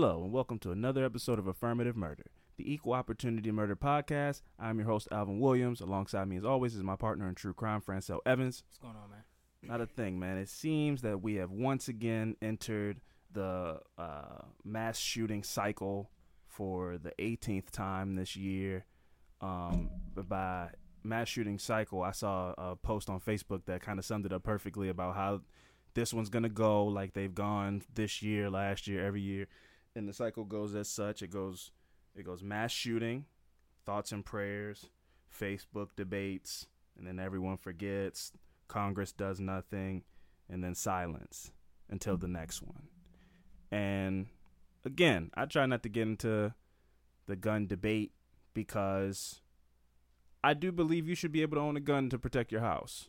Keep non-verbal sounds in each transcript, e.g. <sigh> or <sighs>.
Hello, and welcome to another episode of Affirmative Murder, the Equal Opportunity Murder Podcast. I'm your host, Alvin Williams. Alongside me, as always, is my partner in true crime, Francel Evans. What's going on, man? Not a thing, man. It seems that we have once again entered the uh, mass shooting cycle for the 18th time this year. Um, by mass shooting cycle, I saw a post on Facebook that kind of summed it up perfectly about how this one's gonna go like they've gone this year, last year, every year and the cycle goes as such. It goes it goes mass shooting, thoughts and prayers, Facebook debates, and then everyone forgets. Congress does nothing, and then silence until the next one. And again, I try not to get into the gun debate because I do believe you should be able to own a gun to protect your house.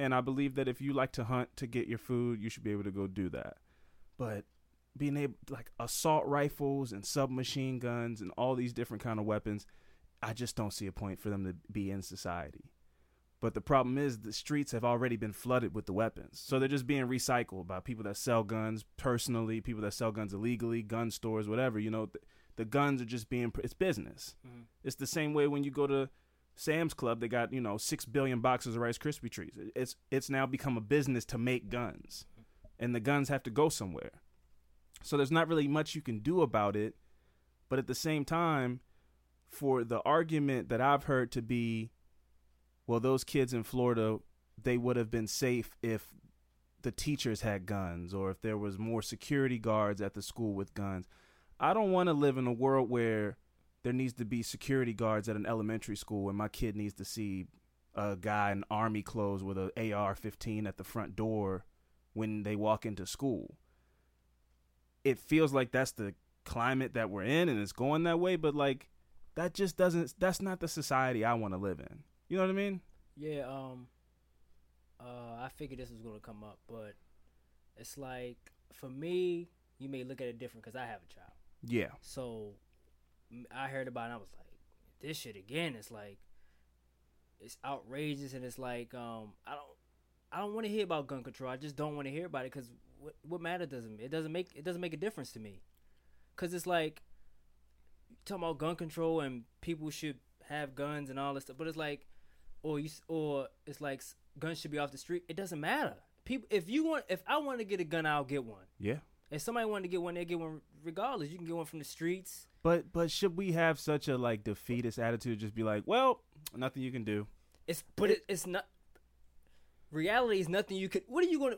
And I believe that if you like to hunt to get your food, you should be able to go do that. But being able like assault rifles and submachine guns and all these different kind of weapons i just don't see a point for them to be in society but the problem is the streets have already been flooded with the weapons so they're just being recycled by people that sell guns personally people that sell guns illegally gun stores whatever you know the, the guns are just being it's business mm-hmm. it's the same way when you go to Sam's Club, they got you know six billion boxes of Rice Krispie trees. It's it's now become a business to make guns, and the guns have to go somewhere. So there's not really much you can do about it. But at the same time, for the argument that I've heard to be, well, those kids in Florida, they would have been safe if the teachers had guns or if there was more security guards at the school with guns. I don't want to live in a world where there needs to be security guards at an elementary school and my kid needs to see a guy in army clothes with an AR-15 at the front door when they walk into school it feels like that's the climate that we're in and it's going that way, but like that just doesn't that's not the society I want to live in. You know what I mean? Yeah, um uh I figured this was going to come up, but it's like for me, you may look at it different cuz I have a child. Yeah. So I heard about it and I was like this shit again it's like it's outrageous and it's like um I don't I don't want to hear about gun control. I just don't want to hear about it cuz what what matter does it? It doesn't make it doesn't make a difference to me, cause it's like talking about gun control and people should have guns and all this stuff, but it's like, or you or it's like guns should be off the street. It doesn't matter. People, if you want, if I want to get a gun, I'll get one. Yeah. If somebody wanted to get one, they get one regardless. You can get one from the streets. But but should we have such a like defeatist attitude? Just be like, well, nothing you can do. It's but it, it's not. Reality is nothing you could. What are you going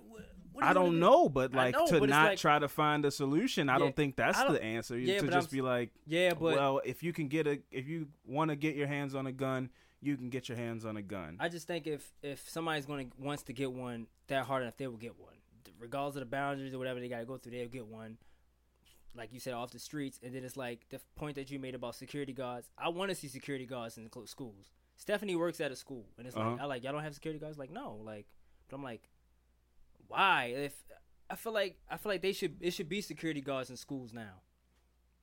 I don't know, but like know, to but not like, try to find a solution, I yeah, don't think that's don't, the answer. Yeah, to just I'm, be like, yeah, but well, if you can get a, if you want to get your hands on a gun, you can get your hands on a gun. I just think if if somebody's going to wants to get one that hard enough, they will get one, regardless of the boundaries or whatever they got to go through. They'll get one, like you said, off the streets. And then it's like the point that you made about security guards. I want to see security guards in the schools. Stephanie works at a school, and it's uh-huh. like I like y'all don't have security guards. Like no, like, but I'm like why? If I feel like I feel like they should it should be security guards in schools now.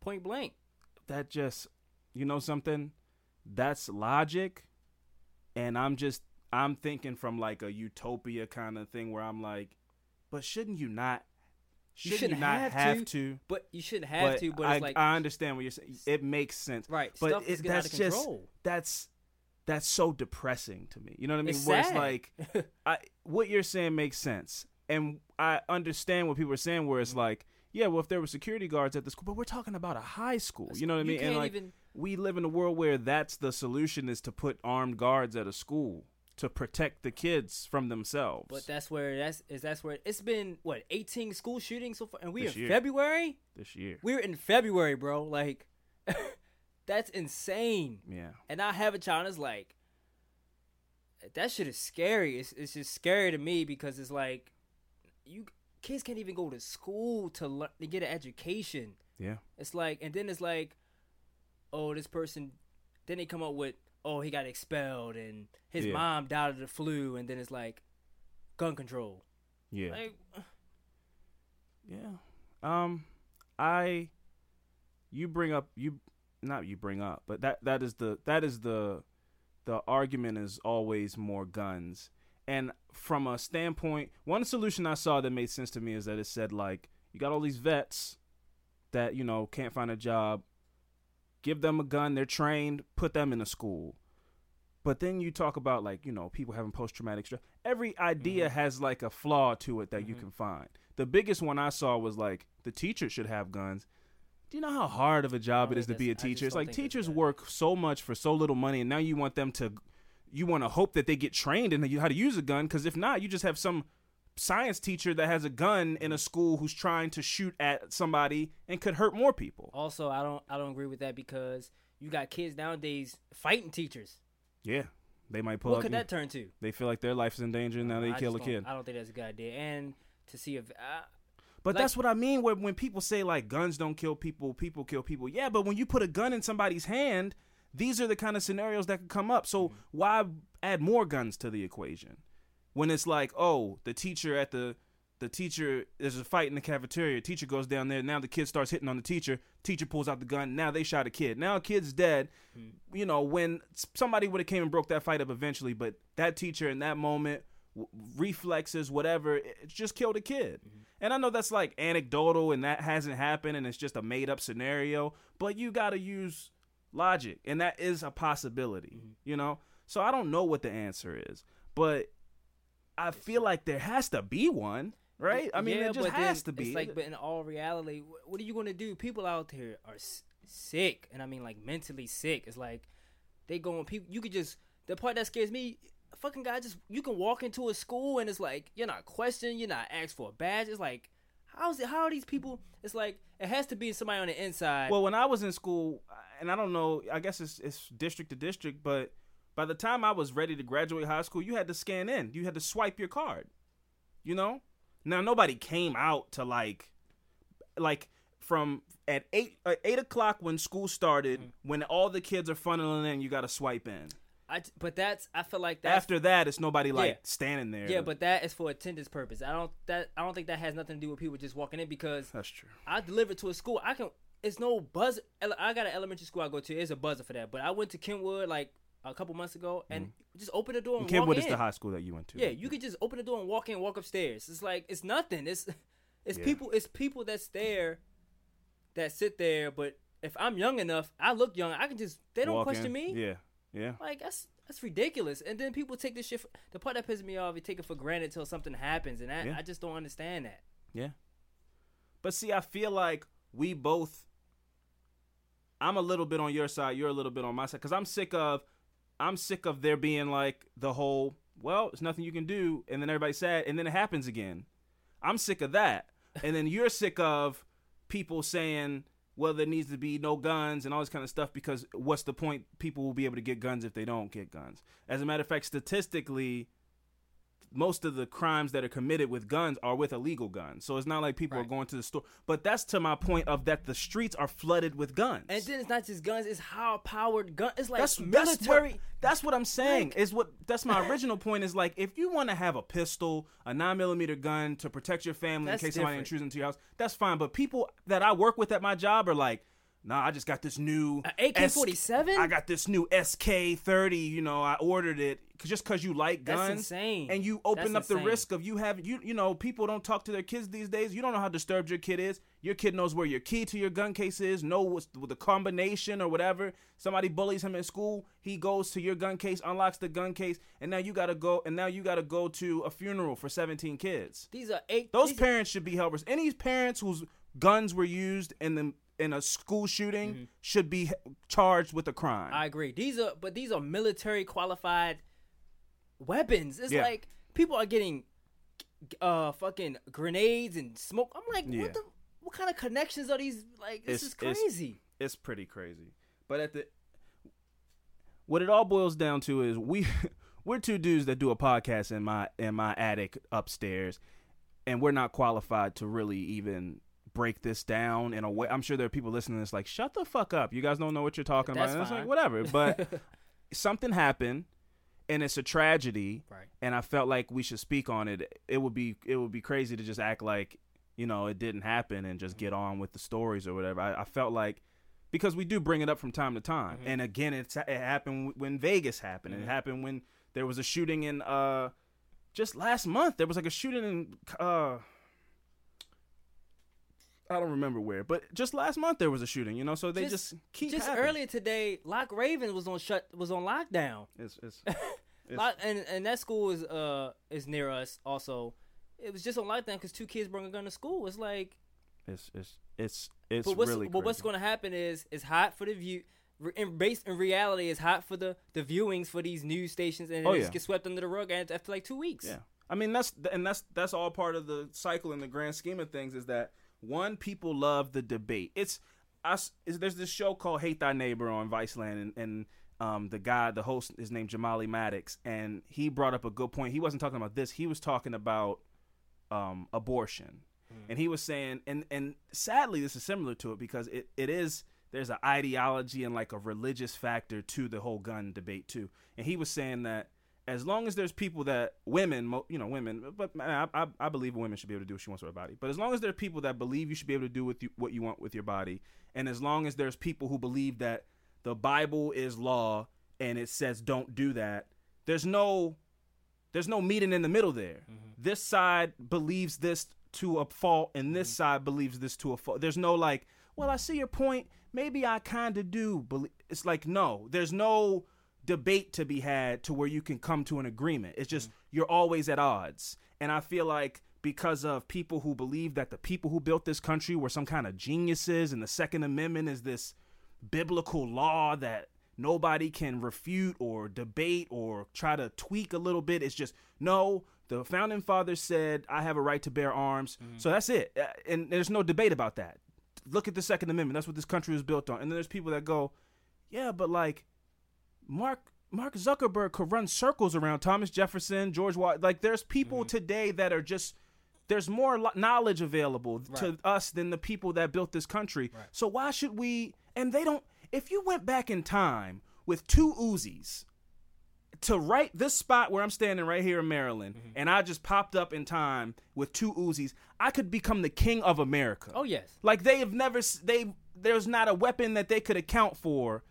Point blank. That just you know something? That's logic. And I'm just I'm thinking from like a utopia kind of thing where I'm like, but shouldn't you not Shouldn't you, should not have, have to, to, But you shouldn't have but to. But I, like I understand what you're saying. It makes sense, right? But it, that's just that's that's so depressing to me. You know what I mean? It's Where it's like <laughs> I what you're saying makes sense. And I understand what people are saying where it's like, yeah, well if there were security guards at the school, but we're talking about a high school. You know what I mean? And can't like even- we live in a world where that's the solution is to put armed guards at a school to protect the kids from themselves. But that's where that's is that's where it's been what 18 school shootings so far, and we This in year. February. this year. We're in February, bro. Like, <laughs> that's insane. Yeah. And I have a child. and It's like that shit is scary. It's it's just scary to me because it's like you kids can't even go to school to learn to get an education. Yeah. It's like, and then it's like, oh, this person. Then they come up with, oh, he got expelled and his Yeah. mom died of the flu, and then it's like, gun control. Yeah. Like, <sighs> Yeah. Um I you bring up you not you bring up, but that that is the that is the the argument is always more guns. And from a standpoint, one solution I saw that made sense to me is that it said like you got all these vets that, you know, can't find a job. Give them a gun, they're trained, put them in a school. But then you talk about like, you know, people having post traumatic stress. Every idea has like a flaw to it that you can find. The biggest one I saw was like the teacher should have guns. Do you know how hard of a job it don't is to be a that's- I just teacher? It's like teachers work so much for so little money, and now you want them to, you want to hope that they get trained in how to use a gun. Because if not, you just have some science teacher that has a gun in a school who's trying to shoot at somebody and could hurt more people. also, I don't I don't agree with that because you got kids nowadays fighting teachers. Yeah, they might pull What could that turn to? They feel like their life is in danger, and now they I kill a kid. I don't think that's a good idea. And to see if uh, But Like- that's what I mean when when people say like guns don't kill people, people kill people. Yeah, but when you put a gun in somebody's hand, these are the kind of scenarios that could come up. So Mm-hmm. why add more guns to the equation? When it's like, oh, the teacher at the the teacher there's a fight in the cafeteria, teacher goes down there, now the kid starts hitting on the teacher, teacher pulls out the gun, now they shot a kid. Now a kid's dead. Mm-hmm. You know, when somebody would have came and broke that fight up eventually, but that teacher in that moment w- reflexes whatever it just killed a kid and i know that's like anecdotal and that hasn't happened and it's just a made up scenario but you got to use logic and that is a possibility mm-hmm. you know so i don't know what the answer is but i feel like there has to be one right i mean yeah, there just has to be It's like, but in all reality, what are you going to do? People out here are s- sick, and I mean like mentally sick. It's like they going people. You could just the part that scares me. Fucking guy just you can walk into a school and it's like you're not questioned, you're not asked for a badge. It's like how's it? How are these people? It's like it has to be somebody on the inside. Well, when I was in school, and I don't know, I guess it's, it's district to district, but by the time I was ready to graduate high school, you had to scan in. You had to swipe your card. You know? Now nobody came out to like, like from at eight uh, eight o'clock when school started, Mm-hmm. when all the kids are funneling in, you got to swipe in. I, but that's I feel like that's After that, it's nobody like Yeah. standing there. yeah, but that is for attendance purpose. I don't that I don't think that has nothing to do with people just walking in because that's true. I delivered to a school. I can. It's no buzz. I got an elementary school I go to. It's a buzzer for that. But I went to Kenwood like a couple months ago and mm. just open the door and, And Kenwood walk is in. the high school that you went to. Yeah, you could just open the door and walk in, walk upstairs. It's like it's nothing. It's <laughs> it's Yeah. people. It's people that's there, that sit there. But if I'm young enough, I look young. I can just they don't Walk question in. me. Yeah, yeah. Like that's that's ridiculous. And then people take this shit. For, the part that pisses me off, you take it for granted until something happens, and I, Yeah. I just don't understand that. Yeah. But see, I feel like we both. I'm a little bit on your side. You're a little bit on my side because I'm sick of, I'm sick of there being like the whole. Well, there's nothing you can do, and then everybody's sad, and then it happens again. I'm sick of that, and then you're sick of people saying, "Well, there needs to be no guns and all this kind of stuff," because what's the point? People will be able to get guns if they don't get guns. As a matter of fact, statistically, most of the crimes that are committed with guns are with illegal guns. So it's not like people are going to the store. But that's to my point of that the streets are flooded with guns. And then it's not just guns; it's how powered gun. It's like that's that's military. what, that's what I'm saying. Like- is what that's my <laughs> original point is like if you want to have a pistol, a nine millimeter gun to protect your family in case somebody intrudes into your house, that's fine. But people that I work with at my job are like, nah, I just got this new AK forty seven. I got this new SK thirty. You know, I ordered it just because you like That's guns. insane. And you open That's up the risk of you having you you know people don't talk to their kids these days. You don't know how disturbed your kid is. Your kid knows where your key to your gun case is. Know what's the combination or whatever. Somebody bullies him in school. He goes to your gun case, unlocks the gun case, and now you gotta go. And now you gotta go to a funeral for seventeen kids. These are eight. Those parents should be helpers. Any parents whose guns were used in the in a school shooting should be charged with a crime. Mm-hmm. I agree. These are, but these are military qualified weapons. It's Yeah. like people are getting uh fucking grenades and smoke. I'm like, Yeah. what the? What kind of connections are these? Like, this It's- is it's- crazy. it's pretty crazy. But at the what it all boils down to is we <laughs> we're two dudes that do a podcast in my in my attic upstairs, and we're not qualified to really even break this down in a way. I'm sure there are people listening that's like, shut the fuck up. You guys don't know what you're talking That's about. And it's fine. like whatever. But <laughs> something happened and it's a tragedy Right. and I felt like we should speak on it. It would be it would be crazy to just act like you know it didn't happen and just get on with the stories or whatever. I, I felt like because we do bring it up from time to time, and again, it's, it happened when Vegas happened, and it happened when there was a shooting in uh just last month. There was like a shooting in uh. I don't remember where, but just last month there was a shooting, you know. So they just, keep just happening. earlier today, Loch Raven was on shut was on lockdown. It's, <laughs> it's, Loch, and and that school is uh is near us also. It was just on lockdown because two kids brought a gun to school. It's like, it's, it's, it's, it's but what's really. but what's going to happen is it's hot for the view. In based in reality, it's hot for the the viewings for these news stations, and Oh, it yeah. just gets swept under the rug after after like two weeks. Yeah, I mean that's and that's that's all part of the cycle in the grand scheme of things. Is that one people love the debate. It's us. Is there's this show called Hate Thy Neighbor on Viceland, and, and um the guy, the host, is named Jamali Maddix, and he brought up a good point. He wasn't talking about this. He was talking about um abortion, and he was saying, and and sadly this is similar to it because it it is. There's an ideology and like a religious factor to the whole gun debate too. And he was saying that as long as there's people that women, you know, women, but I, I, I believe a woman should be able to do what she wants with her body. But as long as there are people that believe you should be able to do with you, what you want with your body, and as long as there's people who believe that the Bible is law and it says don't do that, there's no, there's no meeting in the middle there. Mm-hmm. This side believes this to a fault, and this mm-hmm. side believes this to a fault. There's no like, well, I see your point. Maybe I kind of do believe. It's like no, there's no debate to be had to where you can come to an agreement. It's just you're always at odds. And I feel like because of people who believe that the people who built this country were some kind of geniuses and the Second Amendment is this biblical law that nobody can refute or debate or try to tweak a little bit. It's just no, the founding fathers said I have a right to bear arms. So that's it. Uh, And there's no debate about that. Look at the Second Amendment. That's what this country was built on. And then there's people that go, yeah, but like Mark Mark Zuckerberg could run circles around Thomas Jefferson, George Watt. Like there's people mm-hmm. today that are just there's more knowledge available to us than the people that built this country. So why should we? And they don't. If you went back in time with two Uzis to right this spot where I'm standing right here in Maryland, mm-hmm. and I just popped up in time with two Uzis, I could become the king of America. Oh yes. Like they have never they there's not a weapon that they could account for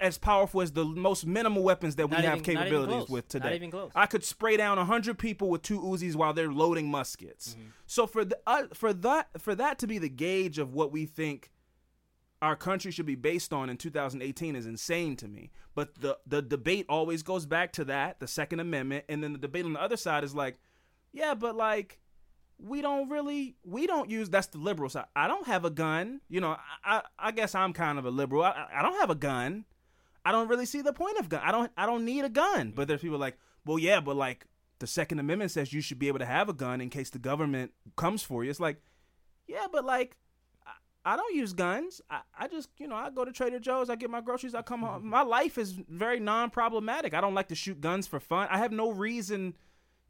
as powerful as the most minimal weapons that we Not have even- capabilities with Not today. even close. I could spray down hundred people with two Uzis while they're loading muskets. Mm-hmm. So for the, uh, for that for that to be the gauge of what we think our country should be based on in 2018 is insane to me. But the the debate always goes back to that, the Second Amendment, and then the debate on the other side is like, yeah, but like we don't really we don't use that's the liberal side. I don't have a gun. You know, I I, I guess I'm kind of a liberal. I, I don't have a gun. I don't really see the point of gun. I don't I don't need a gun. But there's people like, well, yeah, but like the Second Amendment says you should be able to have a gun in case the government comes for you. It's like, yeah, but like I don't use guns. I, I just, you know, I go to Trader Joe's, I get my groceries, I come home. My life is very non problematic. I don't like to shoot guns for fun. I have no reason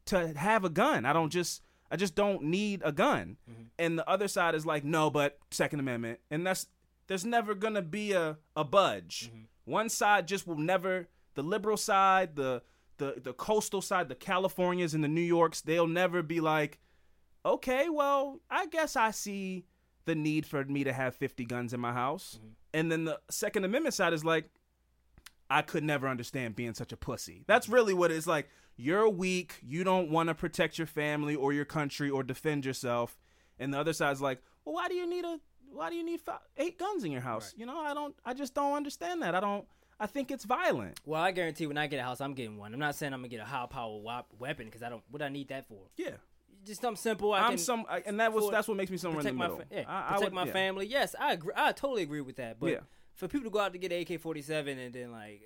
to have a gun. I don't just I just don't need a gun. Mm-hmm. And the other side is like, no, but Second Amendment. And that's there's never gonna be a, a budge. Mm-hmm. One side just will never the liberal side, the the the coastal side, the Californias and the New Yorks, they'll never be like, okay, well, I guess I see the need for me to have 50 guns in my house. Mm-hmm. And then the Second Amendment side is like, I could never understand being such a pussy. That's really what it's like. You're weak. You don't want to protect your family or your country or defend yourself. And the other side's like, well, why do you need a why do you need five, eight guns in your house? Right. You know, I don't. I just don't understand that. I don't. I think it's violent. Well, I guarantee when I get a house, I'm getting one. I'm not saying I'm gonna get a high power wep- weapon because I don't. What I need that for? Yeah, Just something simple. I I'm some, I, and that was that's what makes me somewhere in the my middle. fa- yeah, I, I protect would- my yeah. family. Yes, I agree. I totally agree with that. But Yeah. for people to go out to get an AK-47 and then like,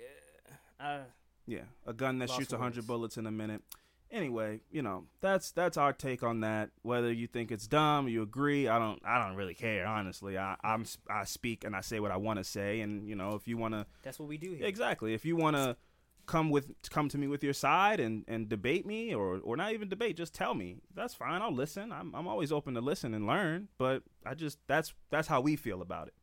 uh, I, Yeah, a gun that shoots for 100 words. bullets in a minute. Anyway, you know, that's that's our take on that. Whether you think it's dumb, you agree, I don't I don't really care, honestly. I I'm I speak and I say what I want to say and you know, if you want to that's what we do here. Exactly. If you want to come with come to me with your side and and debate me or or not even debate, just tell me. That's fine. I'll listen. I'm I'm always open to listen and learn, but I just that's that's how we feel about it.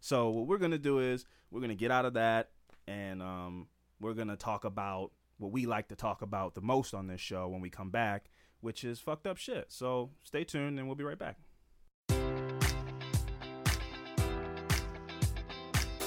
So what we're going to do is we're going to get out of that and um we're going to talk about what we like to talk about the most on this show when we come back, which is fucked up shit. So stay tuned and we'll be right back.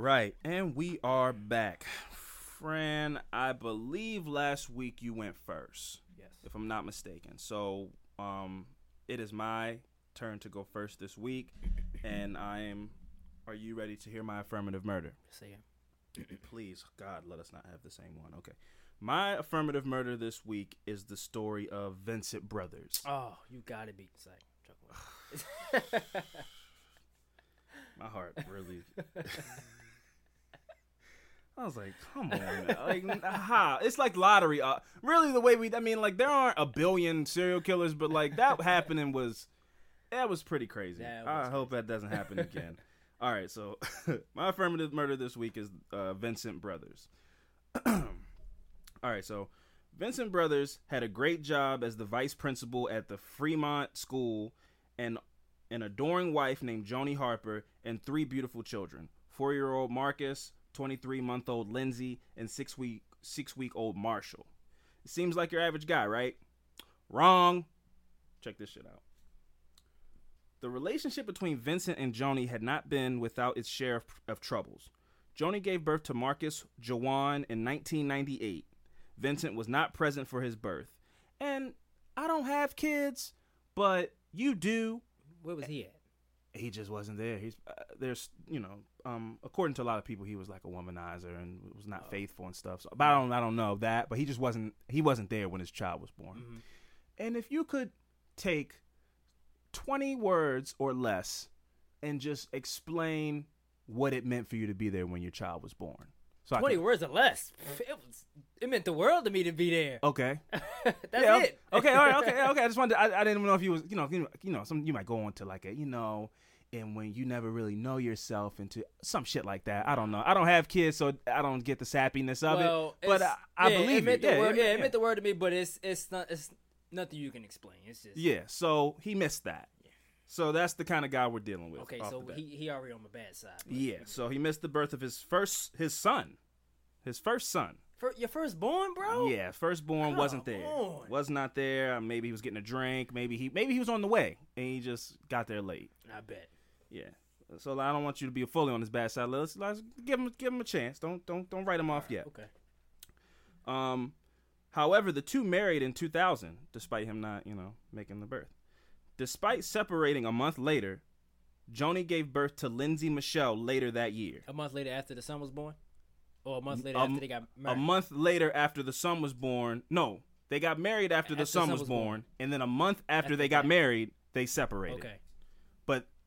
Right, and we are back. Fran, I believe last week you went first, Yes. if I'm not mistaken. So, um, it is my turn to go first this week, and I am. Are you ready to hear my affirmative murder? Say it. Please, God, let us not have the same one. Okay. My affirmative murder this week is the story of Vincent Brothers. Oh, you gotta be say. Joking. <sighs> My heart really. <laughs> I was like, come on, like, ha! It's like lottery. Uh, really, the way we, I mean, like, there aren't a billion serial killers, but like that <laughs> happening was, that was pretty crazy. That I was hope that doesn't happen again. <laughs> All right, so <laughs> my affirmative murder this week is uh, Vincent Brothers. <clears throat> All right, so Vincent Brothers had a great job as the vice principal at the Fremont School and an adoring wife named Joani Harper and three beautiful children. 4-year-old Marcus, 23-month-old Lindsay, and 6-week 6-week-old Marshall. It seems like your average guy, right? Wrong. Check this shit out. The relationship between Vincent and Joani had not been without its share of, of troubles. Joani gave birth to Marcus Jawan in 1998. Vincent was not present for his birth. And I don't have kids, but you do. Where was he at? He just wasn't there. He's uh, there's you know, um, according to a lot of people, he was like a womanizer and was not faithful and stuff. So, but I don't I don't know that. But he just wasn't he wasn't there when his child was born. Mm-hmm. And if you could take 20 words or less and just explain what it meant for you to be there when your child was born. So Twenty words or less. It was. It meant the world to me to be there. <laughs> Okay. That's Yeah, it. Okay. All right. Okay. <laughs> Okay. I just wanted. To, I, I didn't even know if you was. You know. You know. You know. Some. You might go on to like a. You know. And when you never really know yourself into some shit like that, I don't know. I don't have kids, so I don't get the sappiness of well, it. But I, I yeah, believe it. Meant it. the Yeah, word, it- yeah, it meant the word to me, but it's it's not it's nothing you can explain. It's just yeah. So he missed that. So that's the kind of guy we're dealing with. Okay, so he he already on the bad side. Yeah, so he missed the birth of his first his son. His first son. Fir- your firstborn, bro. Yeah, firstborn wasn't there. on. Was not there. Maybe he was getting a drink. Maybe he maybe he was on the way and he just got there late. I bet. Yeah. So I don't want you to be fully on his bad side. Let's let's give him give him a chance. Don't don't don't write him off yet. Okay. Um, however, the two married in 2000, despite him not, you know, making the birth. Despite separating a month later, Joani gave birth to Lindsay Michelle later that year. A month later, after the son was born, or a month later A- after they got A month later after the son was born. No, they got married after, the, son was, born, and then a month after, After they got that. married, they separated. Okay.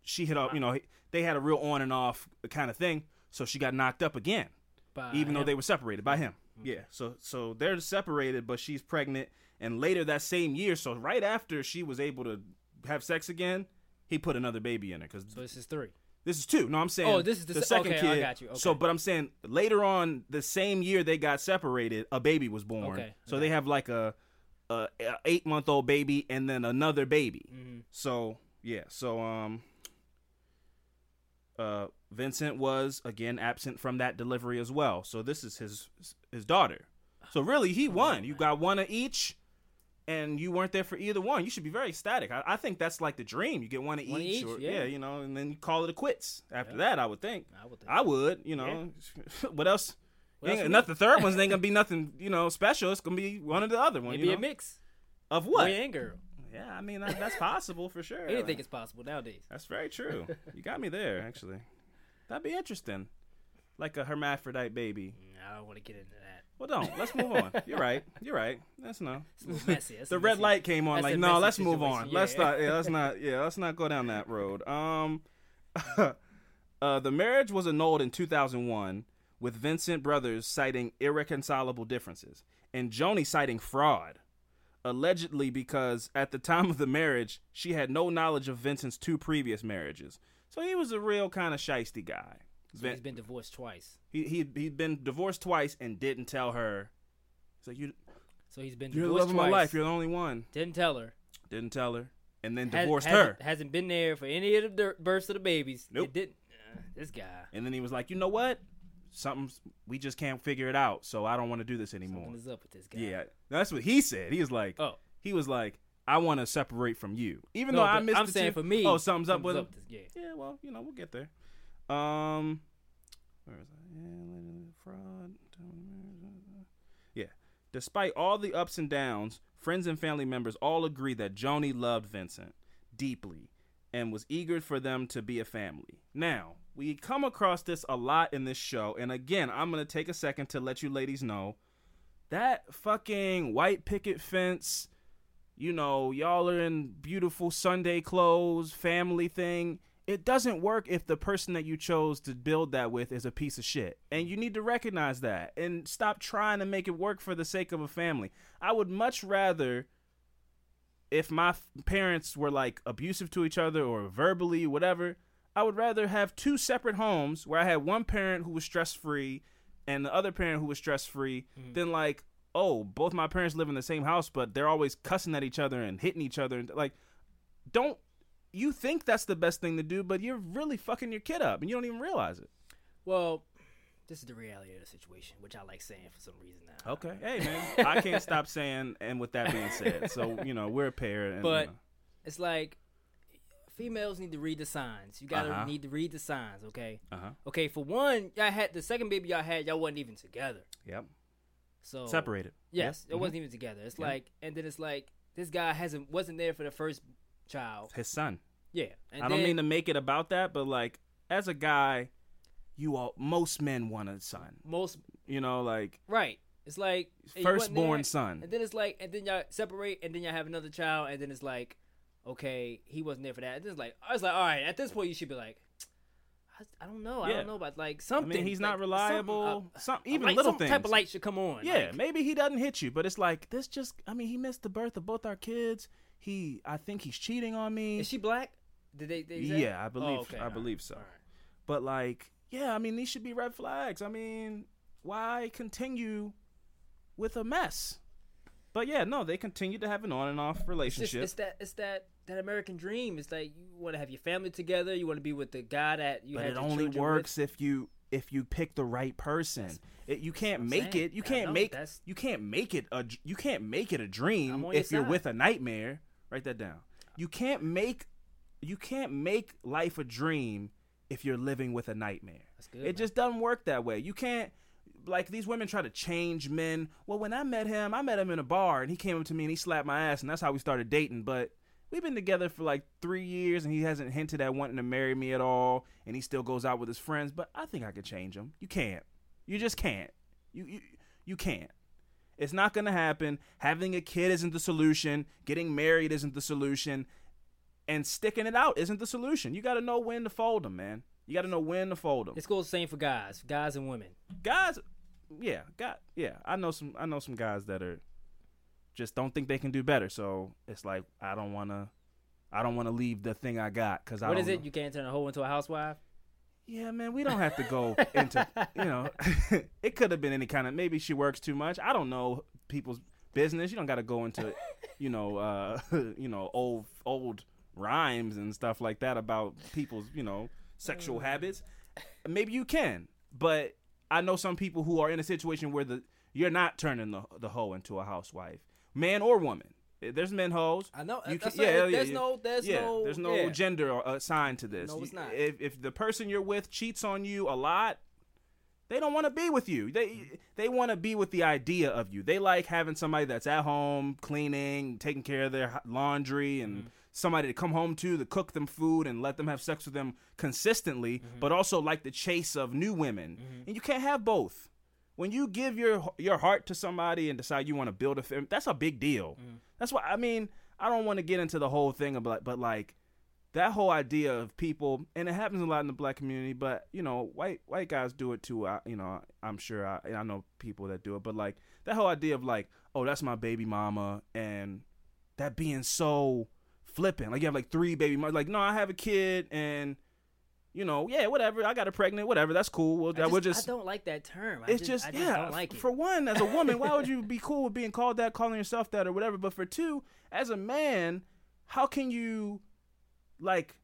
She hit up, you know, they had a real on and off kind of thing, so she got knocked up again. By even though they were separated by him. Yeah. So so they're separated, but she's pregnant, and later that same year, so right after she was able to have sex again, he put another baby in her because So this is three. this is two. No, I'm saying Oh, this is the se- second okay, I kid. got you, Okay. So, but I'm saying later on, the same year they got separated, a baby was born. Okay, So okay. they have like a, a, a eight month old baby and then another baby. Mm-hmm. So yeah, so um, uh, Vincent was again absent from that delivery as well. So this is his his daughter. So really, he won. You got one of each, and you weren't there for either one. You should be very ecstatic. I, I think that's like the dream. You get one of One each, each, or, yeah. you know, and then you call it a quits. After that, I would think. I would think. I would, you know. <laughs> what else? What else not the third one's <laughs> ain't gonna be nothing, you know, special. It's gonna be one or the other one. Maybe you know? a mix. of what? Boy and girl. Yeah, I mean that, that's possible for sure. Anything is possible nowadays. That's very true. <laughs> You got me there, actually. That'd be interesting. Like a hermaphrodite baby. I don't want to get into that. Well, don't. Let's move on. You're right. You're right. That's no. <laughs> It's a messy. That's the red light came on. that's Like, no, let's move on. Yeah, let's not. Yeah, let's not. Yeah, let's not go down that road. Um, <laughs> uh, the marriage was annulled in 2001, with Vincent Brothers citing irreconcilable differences and Joani citing fraud, allegedly because at the time of the marriage she had no knowledge of Vincent's two previous marriages. So he was a real kind of shisty guy. So he's been divorced twice. he he he'd been divorced twice and didn't tell her. He's like, you, So he's been you're the love of my life. You're the only one. Didn't tell her. Didn't tell her, and then Has- divorced hasn't, her. Hasn't been there for any of the births of the babies. Nope. It didn't. Uh, this guy. And then he was like, you know what? Something's we just can't figure it out. So I don't want to do this anymore. Something is up with this guy. Yeah, that's what he said. He was like, Oh. he was like, I want to separate from you, even No, though I missed. I'm the saying two- for me. Oh, something's up with him. this- yeah. Yeah, well, you know, we'll get there. Um, where is that? Yeah, fraud. Yeah. Despite all the ups and downs, friends and family members all agree that Joani loved Vincent deeply and was eager for them to be a family. Now, we come across this a lot in this show, and again, I'm going to take a second to let you ladies know that fucking white picket fence, you know, y'all are in beautiful Sunday clothes, family thing. It doesn't work if the person that you chose to build that with is a piece of shit. And you need to recognize that and stop trying to make it work for the sake of a family. I would much rather if my parents were like abusive to each other or verbally whatever, I would rather have two separate homes where I had one parent who was stress free and the other parent who was stress free mm-hmm. than like, oh, both my parents live in the same house, but they're always cussing at each other and hitting each other. And like, don't you think that's the best thing to do, but you're really fucking your kid up and you don't even realize it. Well, this is the reality of the situation, which I like saying for some reason now. Okay. Hey, man, I can't stop saying, and with that being said, so, you know, we're a pair. And, But you know, it's like females need to read the signs. You gotta Uh-huh. need to read the signs, okay? uh-huh. Okay, for one, y'all had the second baby y'all had, y'all wasn't even together. Yep. So Separated. Yes, Yeah. it wasn't even together. It's Yeah. like, and then it's like this guy hasn't wasn't there for the first child. His son. Yeah, I don't mean to make it about that, but like as a guy, you all most men want a son. most You know, like right. It's like and you wasn't firstborn son. and then it's like, and then y'all separate, and then y'all have another child, and then it's like, okay, he wasn't there for that. It's like, I was like, all right, at this point, you should be like, I, I don't know, I don't know about like I something. mean, he's not reliable. something, uh, Some even light- little some things. type of light should come on. Yeah, like, maybe he doesn't hit you, but it's like this. Just I mean, he missed the birth of both our kids. He, I think he's cheating on me. is she black? Did they? they? Yeah, I believe- Oh, okay, I right, believe so. right. But like, yeah, I mean, these should be red flags. I mean, why continue with a mess? But yeah, no, they continue to have an on and off It's, just, relationship. it's that it's that that American dream. It's like you want to have your family together. You want to be with the guy that you but had it your only works if you if you pick the right person. It, you can't make saying. it. You can't know, make that's- you can't make it a you can't make it a dream if you're side. with a nightmare. Write that down. You can't make you can't make life a dream if you're living with a nightmare. That's good, It man. just doesn't work that way. You can't like these women try to change men. Well, when I met him, I met him in a bar and he came up to me and he slapped my ass and that's how we started dating. But we've been together for like three years, and he hasn't hinted at wanting to marry me at all, and he still goes out with his friends. But I think I could change him. You can't. You just can't. You you you can't. It's not gonna happen. Having a kid isn't the solution. Getting married isn't the solution. And sticking it out isn't the solution. You got to know when to fold them, man. You got to know when to fold them. This goes the same for guys, guys and women. Guys, yeah, got yeah. I know some. I know some guys that are just don't think they can do better. So it's like I don't want to. I don't want to leave the thing I got because I. What it? know. You can't turn a hoe into a housewife. Yeah, man, we don't have to go into, <laughs> you know, <laughs> it could have been any kind of, maybe she works too much. I don't know people's business. You don't got to go into, you know, uh, <laughs> you know, old, old rhymes and stuff like that about people's, you know, sexual habits. Maybe you can, but I know some people who are in a situation where the, you're not turning the, the hoe into a housewife, man or woman. There's men hoes. I know. You that's can- yeah, yeah, there's yeah. no. There's yeah, no. there's no yeah. gender assigned to this. No, it's not. If if the person you're with cheats on you a lot, they don't want to be with you. They they want to be with the idea of you. They like having somebody that's at home cleaning, taking care of their laundry, and Mm-hmm. somebody to come home to to cook them food and let them have sex with them consistently. Mm-hmm. But also like the chase of new women, and you can't have both. When you give your your heart to somebody and decide you want to build a family, that's a big deal. Mm. That's why I mean I don't want to get into the whole thing about but like that whole idea of people, and it happens a lot in the black community. But you know, white white guys do it too. I, you know, I'm sure I, I know people that do it. But like that whole idea of like, oh, that's my baby mama, and that being so flippant. Like you have like three baby mamas. Like no, I have a kid, and you know, yeah, whatever. I got her pregnant, whatever. That's cool. We'll, just, we'll just I don't like that term. I it's just, I just yeah. don't like it. For one, as a woman, why would you <laughs> be cool with being called that, calling yourself that, or whatever? But for two, as a man, how can you like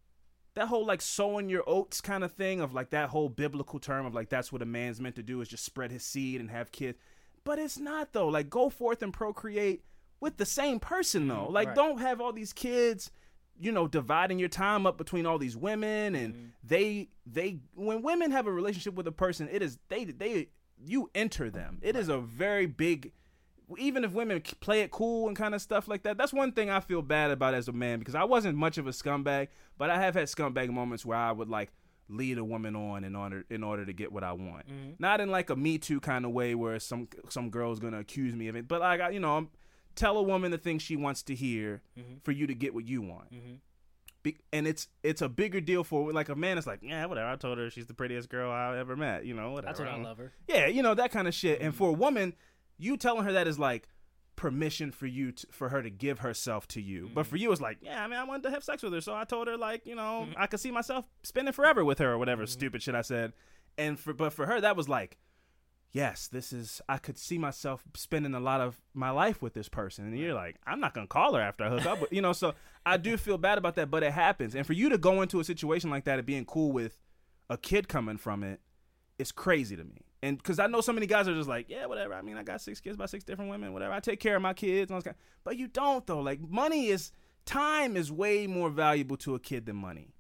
that whole like sowing your oats kind of thing of like that whole biblical term of like that's what a man's meant to do is just spread his seed and have kids. But it's not though. Like go forth and procreate with the same person though. Mm-hmm. Like right. don't have all these kids you know dividing your time up between all these women and mm-hmm. they they when women have a relationship with a person it is they they you enter them. It is a very big even if women play it cool and kind of stuff like that that's one thing i feel bad about as a man because i wasn't much of a scumbag but i have had scumbag moments where i would like lead a woman on in order in order to get what i want. Mm-hmm. Not in like a me too kind of way where some some girl's gonna accuse me of it but like I, you know I'm, tell a woman the things she wants to hear mm-hmm. for you to get what you want mm-hmm. be- and it's it's a bigger deal for like a man. It's like, yeah, whatever. I told her she's the prettiest girl I ever met. You know, whatever. That's what I love her. Yeah, you know that kind of shit. And mm-hmm. for a woman, you telling her that is like permission for you to, for her to give herself to you. But for you, it's like, yeah, I mean, I wanted to have sex with her, so I told her like, you know, I could see myself spending forever with her or whatever stupid shit I said. And for but for her, that was like, yes, this is I could see myself spending a lot of my life with this person. And you're like, I'm not gonna call her after I hook up with you know, so I do feel bad about that, but it happens. And for you to go into a situation like that and being cool with a kid coming from it, it's crazy to me. And because I know so many guys are just like, yeah, whatever. I mean, I got six kids by six different women, whatever. I take care of my kids. And all this but you don't though. Like money is time is way more valuable to a kid than money.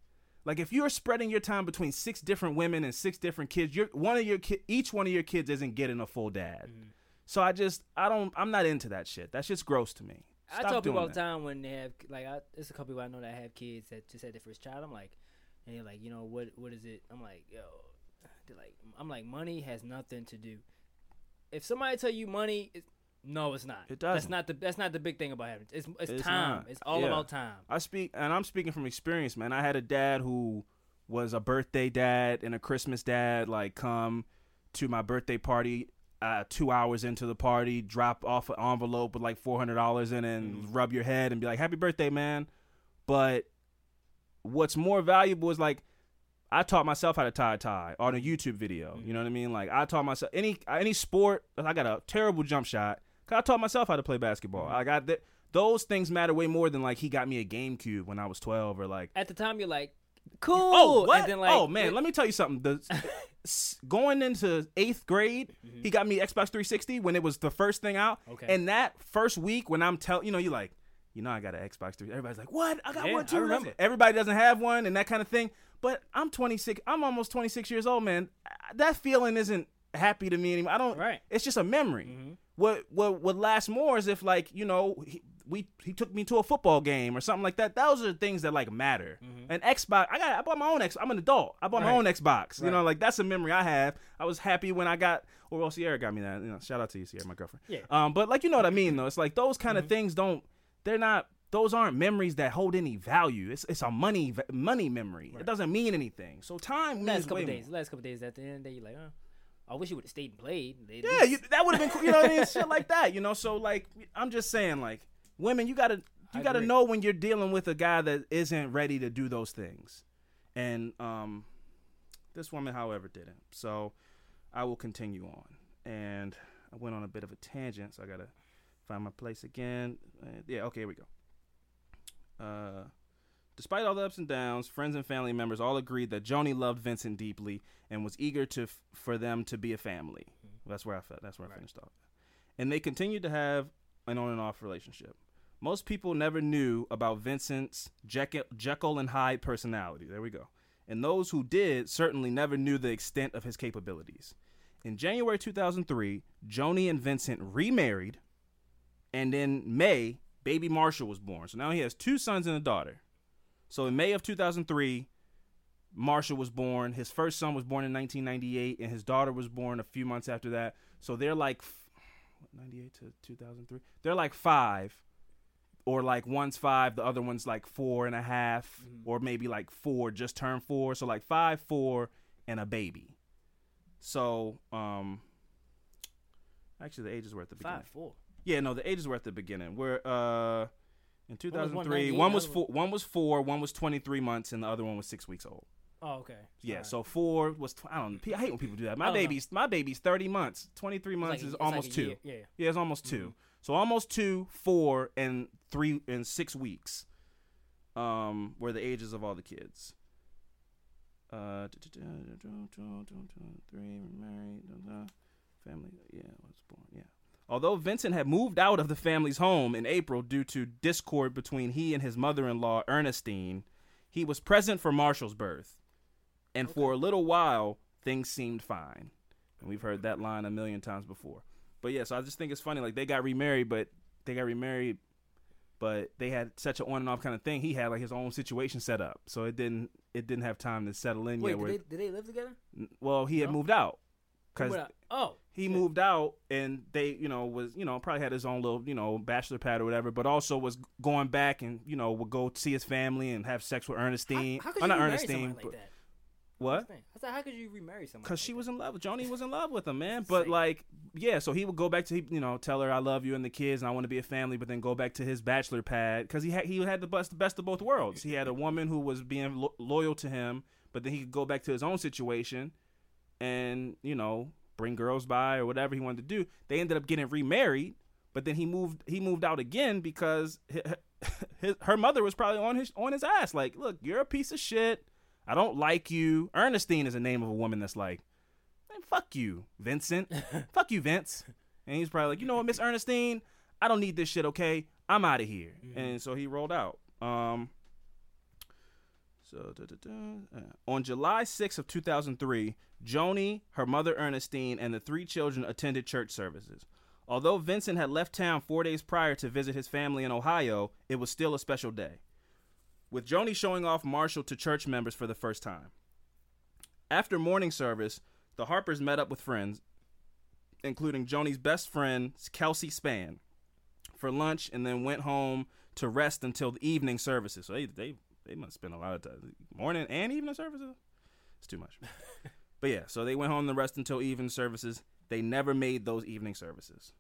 Like if you're spreading your time between six different women and six different kids, you're one of your ki- each one of your kids isn't getting a full dad. Mm. So I just I don't I'm not into that shit. That's just gross to me. I Stop tell people all the time when they have like, I, there's a couple people I know that have kids that just had their first child. I'm like, and they're like, you know what? What is it? I'm like, yo, they're like, I'm like, money has nothing to do. If somebody tell you money, no, it's not. It That's doesn't. not the that's not the big thing about having. It's it's, It's time. not. It's all Yeah. about time. I speak, and I'm speaking from experience, man. I had a dad who was a birthday dad and a Christmas dad. Like, come to my birthday party uh, two hours into the party, drop off an envelope with like four hundred dollars in it, and rub your head and be like, "Happy birthday, man." But what's more valuable is like. I taught myself how to tie a tie on a YouTube video. You know what I mean? Like I taught myself any any sport. I got a terrible jump shot. 'Cause I taught myself how to play basketball. Mm-hmm. I got that. Those things matter way more than like he got me a GameCube when I was twelve or like. At the time, you're like, oh, cool. Oh what? And then like, oh man, let me tell you something. The <laughs> going into eighth grade, mm-hmm. he got me Xbox 360 when it was the first thing out. Okay. And that first week when I'm telling, you know, you like, you know, I got an Xbox 3. Everybody's like, what? I got Yeah, one I too. remember. Everybody doesn't have one and that kind of thing. But I'm 26. I'm almost 26 years old, man. That feeling isn't happy to me anymore. I don't. Right. It's just a memory. What what what lasts more is if like you know he, we he took me to a football game or something like that. Those are things that like matter. An Xbox, I got I bought my own X. I'm an adult. I bought my Mm-hmm. Right. own Xbox. You know, like that's a memory I have. I was happy when I got. Or well, Sierra got me that. You know, shout out to you, Sierra, my girlfriend. Yeah. Um, but like you know what I mean though. It's like those kind Mm-hmm. of things don't. They're not. Those aren't memories that hold any value. It's it's a money money memory. It doesn't mean anything. So time means last couple days, more. last couple days. At the end of the day, you're like, oh, I wish you would have stayed and played. They- Yeah, you, that would have been cool. You know what I mean? <laughs> Shit like that. You know. So like, I'm just saying, like, women, you gotta you I gotta agree. know when you're dealing with a guy that isn't ready to do those things, and um, this woman, however, didn't. So I will continue on, and I went on a bit of a tangent, so I gotta find my place again. Uh, yeah, okay, here we go. Uh, despite all the ups and downs, friends and family members all agreed that Joani loved Vincent deeply and was eager to f- for them to be a family. Mm-hmm. That's where I felt. That's where I finished off. And they continued to have an on and off relationship. Most people never knew about Vincent's Jekyll, Jekyll and Hyde personality. There we go. And those who did certainly never knew the extent of his capabilities. In January 2003, Joani and Vincent remarried, and in May, baby Marshall was born. So now he has two sons and a daughter. So in May of 2003, Marshall was born. His first son was born in 1998, and his daughter was born a few months after that. So they're like 98 to 2003. They're like five, or like one's five, the other one's like four and a half, or maybe like four, just turned four. So like five, four, and a baby. So um, actually the ages were at the beginning. five four. Yeah, no, the ages were at the beginning. We're uh in 2003, 198, one was the other four, one was four, one was 23 months, and the other one was six weeks old. Oh, okay. Yeah, Alright. so four was tw- I don't. I hate when people do that. My know. my baby's 30 months. 23 It's months like is it's like almost two. year, Yeah. Yeah, it's almost 2 Mm-hmm. So almost two, four, and three and six weeks. Um, were the ages of all the kids. Uh, three married, family. Yeah, was born. Yeah. Although Vincent had moved out of the family's home in April due to discord between he and his mother-in-law Ernestine, he was present for Marshall's birth, and for a little while things seemed fine. And we've heard that line a million times before. But yeah, so I just think it's funny. Like they got remarried, but they got remarried, but they had such an on and off kind of thing. He had like his own situation set up, so it didn't it didn't have time to settle in Wait, yet. did Where, they, did they live together? well, he had moved out because oh, he shit. moved out and they you know was you know probably had his own little you know bachelor pad or whatever but also was going back and you know would go see his family and have sex with ernestine. How could oh, you not ernestine like but- that? what? I said, how could you remarry someone? because like she that? was in love. Joani was in love with him man. But like yeah so he would go back to you know tell her i love you and the kids and i want to be a family but then go back to his bachelor pad. Because he had he had the best, the best of both worlds. He had a woman who was being lo- loyal to him but then he could go back to his own situation and you know bring girls by or whatever he wanted to do. They ended up getting remarried but then he moved he moved out again because hi- <laughs> his, her mother was probably on his on his ass. Like look you're a piece of shit. I don't like you. Ernestine is the name of a woman that's like man, fuck you vincent. <laughs> Fuck you vince. And he's probably like you know what miss ernestine? I don't need this shit okay? I'm out of here and so he rolled out. Um so da, da, da, uh, on July 6th of 2003, Joani, her mother Ernestine, and the three children attended church services. Although Vincent had left town four days prior to visit his family in Ohio, it was still a special day. With Joani showing off Marshall to church members for the first time. After morning service, the Harpers met up with friends, including Joani's best friend, Kelsey Spann, for lunch and then went home to rest until the evening services. So they, they they must spend a lot of time morning and evening services. It's too much. <laughs> but yeah, so they went home to rest until evening services. They never made those evening services.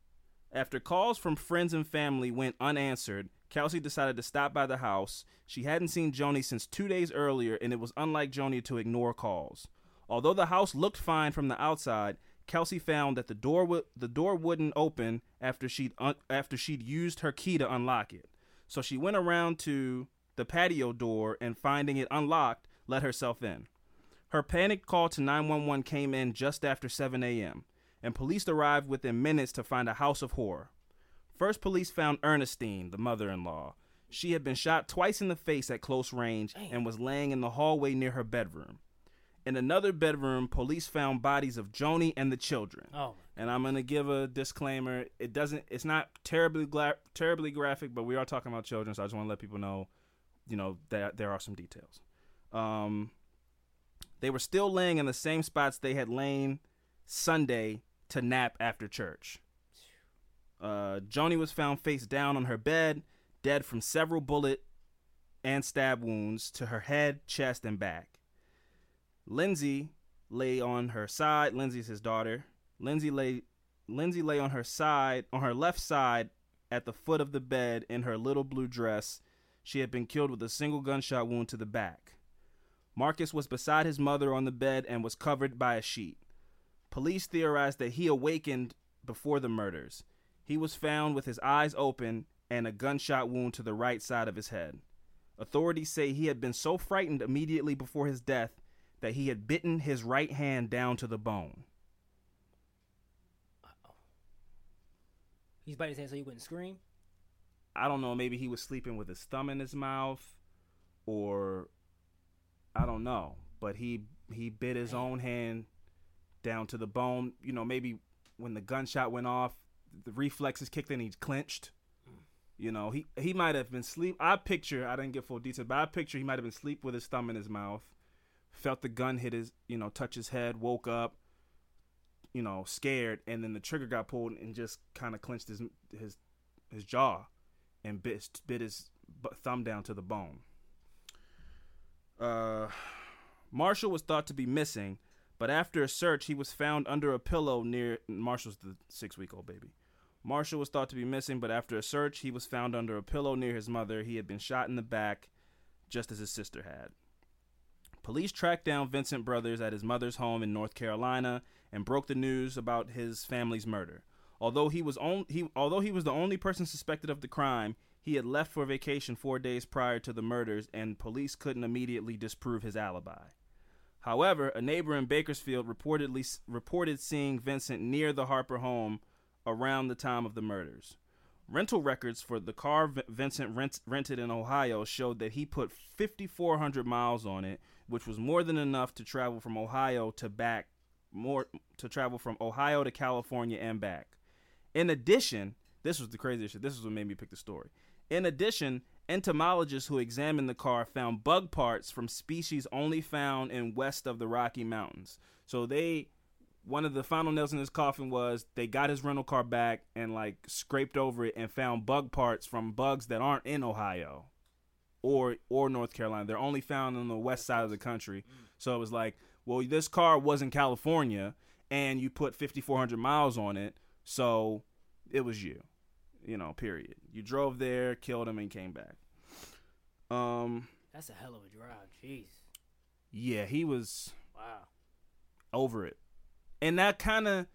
After calls from friends and family went unanswered, Kelsey decided to stop by the house. She hadn't seen Joani since two days earlier, and it was unlike Joani to ignore calls. Although the house looked fine from the outside, Kelsey found that the door w- the door wouldn't open after she'd un- after she'd used her key to unlock it. So she went around to the patio door and finding it unlocked, let herself in. Her panicked call to 911 came in just after 7 a.m., and police arrived within minutes to find a house of horror. First, police found Ernestine, the mother in law. She had been shot twice in the face at close range and was laying in the hallway near her bedroom. In another bedroom, police found bodies of Joani and the children. Oh, and I'm gonna give a disclaimer. It doesn't. It's not terribly gla- terribly graphic, but we are talking about children, so I just want to let people know, you know, that there are some details. Um, they were still laying in the same spots they had lain Sunday to nap after church. Uh, Joani was found face down on her bed, dead from several bullet and stab wounds to her head, chest, and back. Lindsay lay on her side. Lindsay's his daughter. Lindsay lay Lindsay lay on her side, on her left side, at the foot of the bed in her little blue dress. She had been killed with a single gunshot wound to the back. Marcus was beside his mother on the bed and was covered by a sheet. Police theorized that he awakened before the murders. He was found with his eyes open and a gunshot wound to the right side of his head. Authorities say he had been so frightened immediately before his death that he had bitten his right hand down to the bone. He's biting his hand so he wouldn't scream. I don't know, maybe he was sleeping with his thumb in his mouth or I don't know, but he he bit his own hand down to the bone. You know, maybe when the gunshot went off, the reflexes kicked in, he clenched. Hmm. You know, he he might have been sleep. I picture, I didn't get full detail, but I picture he might have been sleep with his thumb in his mouth, felt the gun hit his, you know, touch his head, woke up, you know, scared, and then the trigger got pulled and just kind of clenched his his his jaw, and bit bit his thumb down to the bone. Uh, Marshall was thought to be missing, but after a search, he was found under a pillow near. Marshall's the six week old baby. Marshall was thought to be missing, but after a search, he was found under a pillow near his mother. He had been shot in the back, just as his sister had. Police tracked down Vincent Brothers at his mother's home in North Carolina and broke the news about his family's murder. Although he was on, he although he was the only person suspected of the crime, he had left for vacation 4 days prior to the murders and police couldn't immediately disprove his alibi. However, a neighbor in Bakersfield reportedly reported seeing Vincent near the Harper home around the time of the murders. Rental records for the car Vincent rent- rented in Ohio showed that he put 5,400 miles on it, which was more than enough to travel from Ohio to back, more to travel from Ohio to California and back. In addition, this was the craziest shit. This is what made me pick the story. In addition, entomologists who examined the car found bug parts from species only found in west of the Rocky Mountains. So they one of the final nails in his coffin was they got his rental car back and like scraped over it and found bug parts from bugs that aren't in Ohio or or North Carolina. They're only found on the west side of the country. So it was like, well, this car was in California and you put 5400 miles on it, so it was you. You know, period. You drove there, killed him and came back. Um That's a hell of a drive. Jeez. yeah, he was Wow. over it. And that kind of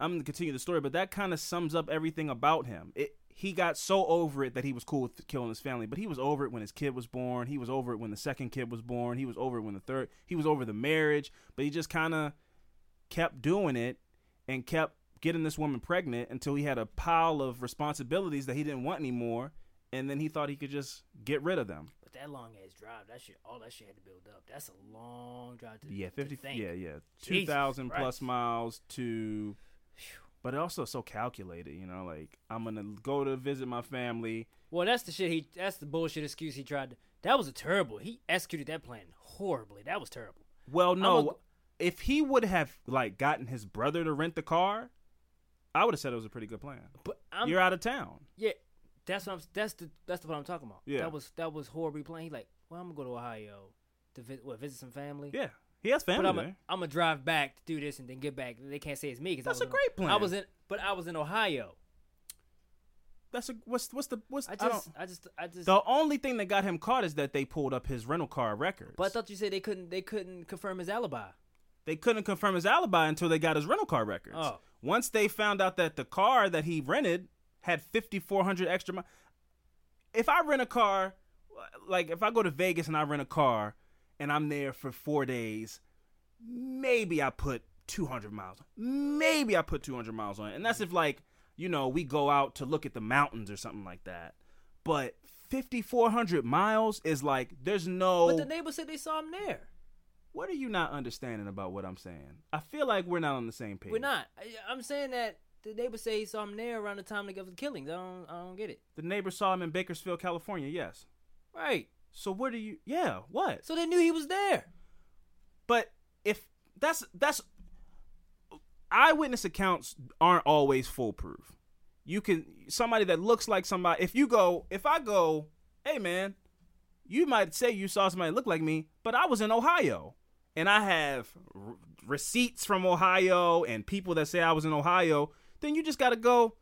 I'm going to continue the story, but that kind of sums up everything about him. It he got so over it that he was cool with killing his family, but he was over it when his kid was born. He was over it when the second kid was born. He was over it when the third. He was over the marriage, but he just kind of kept doing it and kept getting this woman pregnant until he had a pile of responsibilities that he didn't want anymore, and then he thought he could just get rid of them. But that long ass drive, that shit, all that shit had to build up. That's a long drive to Yeah, to fifty. think. Yeah, yeah, two thousand plus miles to. But it also so calculated, you know. Like I'm gonna go to visit my family. Well, that's the shit. He that's the bullshit excuse he tried. to That was a terrible. He executed that plan horribly. That was terrible. Well, no, a- if he would have like gotten his brother to rent the car, I would have said it was a pretty good plan. But I'm You're out of town. yeah. That's what I'm. That's the that's the what I'm talking about. Yeah. That was that was horribly planned. He like, well, I'm gonna go to Ohio to visit what visit some family. Yeah, he has But family I'm there. I'm gonna drive back to do this and then get back. They can't say it's me because That's I a was great in, plan. I was in, but I was in Ohio. That's a what's what's the what's I I just, don't, I, just, I just. the only thing that got him caught is that they pulled up his rental car records. but I thought you said they couldn't, they couldn't confirm his alibi. they couldn't confirm his alibi until they got his rental car records. Oh. Once they found out that the car that he rented had 5400 extra miles. If I rent a car like if I go to Vegas and I rent a car and I'm there for 4 days, maybe I put 200 miles. Maybe I put 200 miles on it. And that's if like, you know, we go out to look at the mountains or something like that. But 5400 miles is like there's no But the neighbor said they saw him there. What are you not understanding about what I'm saying? I feel like we're not on the same page. We're not. I, I'm saying that the neighbor say he saw him there around the time they of the killings. I don't. I don't get it. The neighbor saw him in Bakersfield, California. Yes. Right. So what do you? Yeah. What? So they knew he was there. But if that's that's eyewitness accounts aren't always foolproof. You can somebody that looks like somebody. If you go, if I go, hey man, you might say you saw somebody look like me, but I was in Ohio and I have receipts from Ohio and people that say I was in Ohio. Then you just got to go.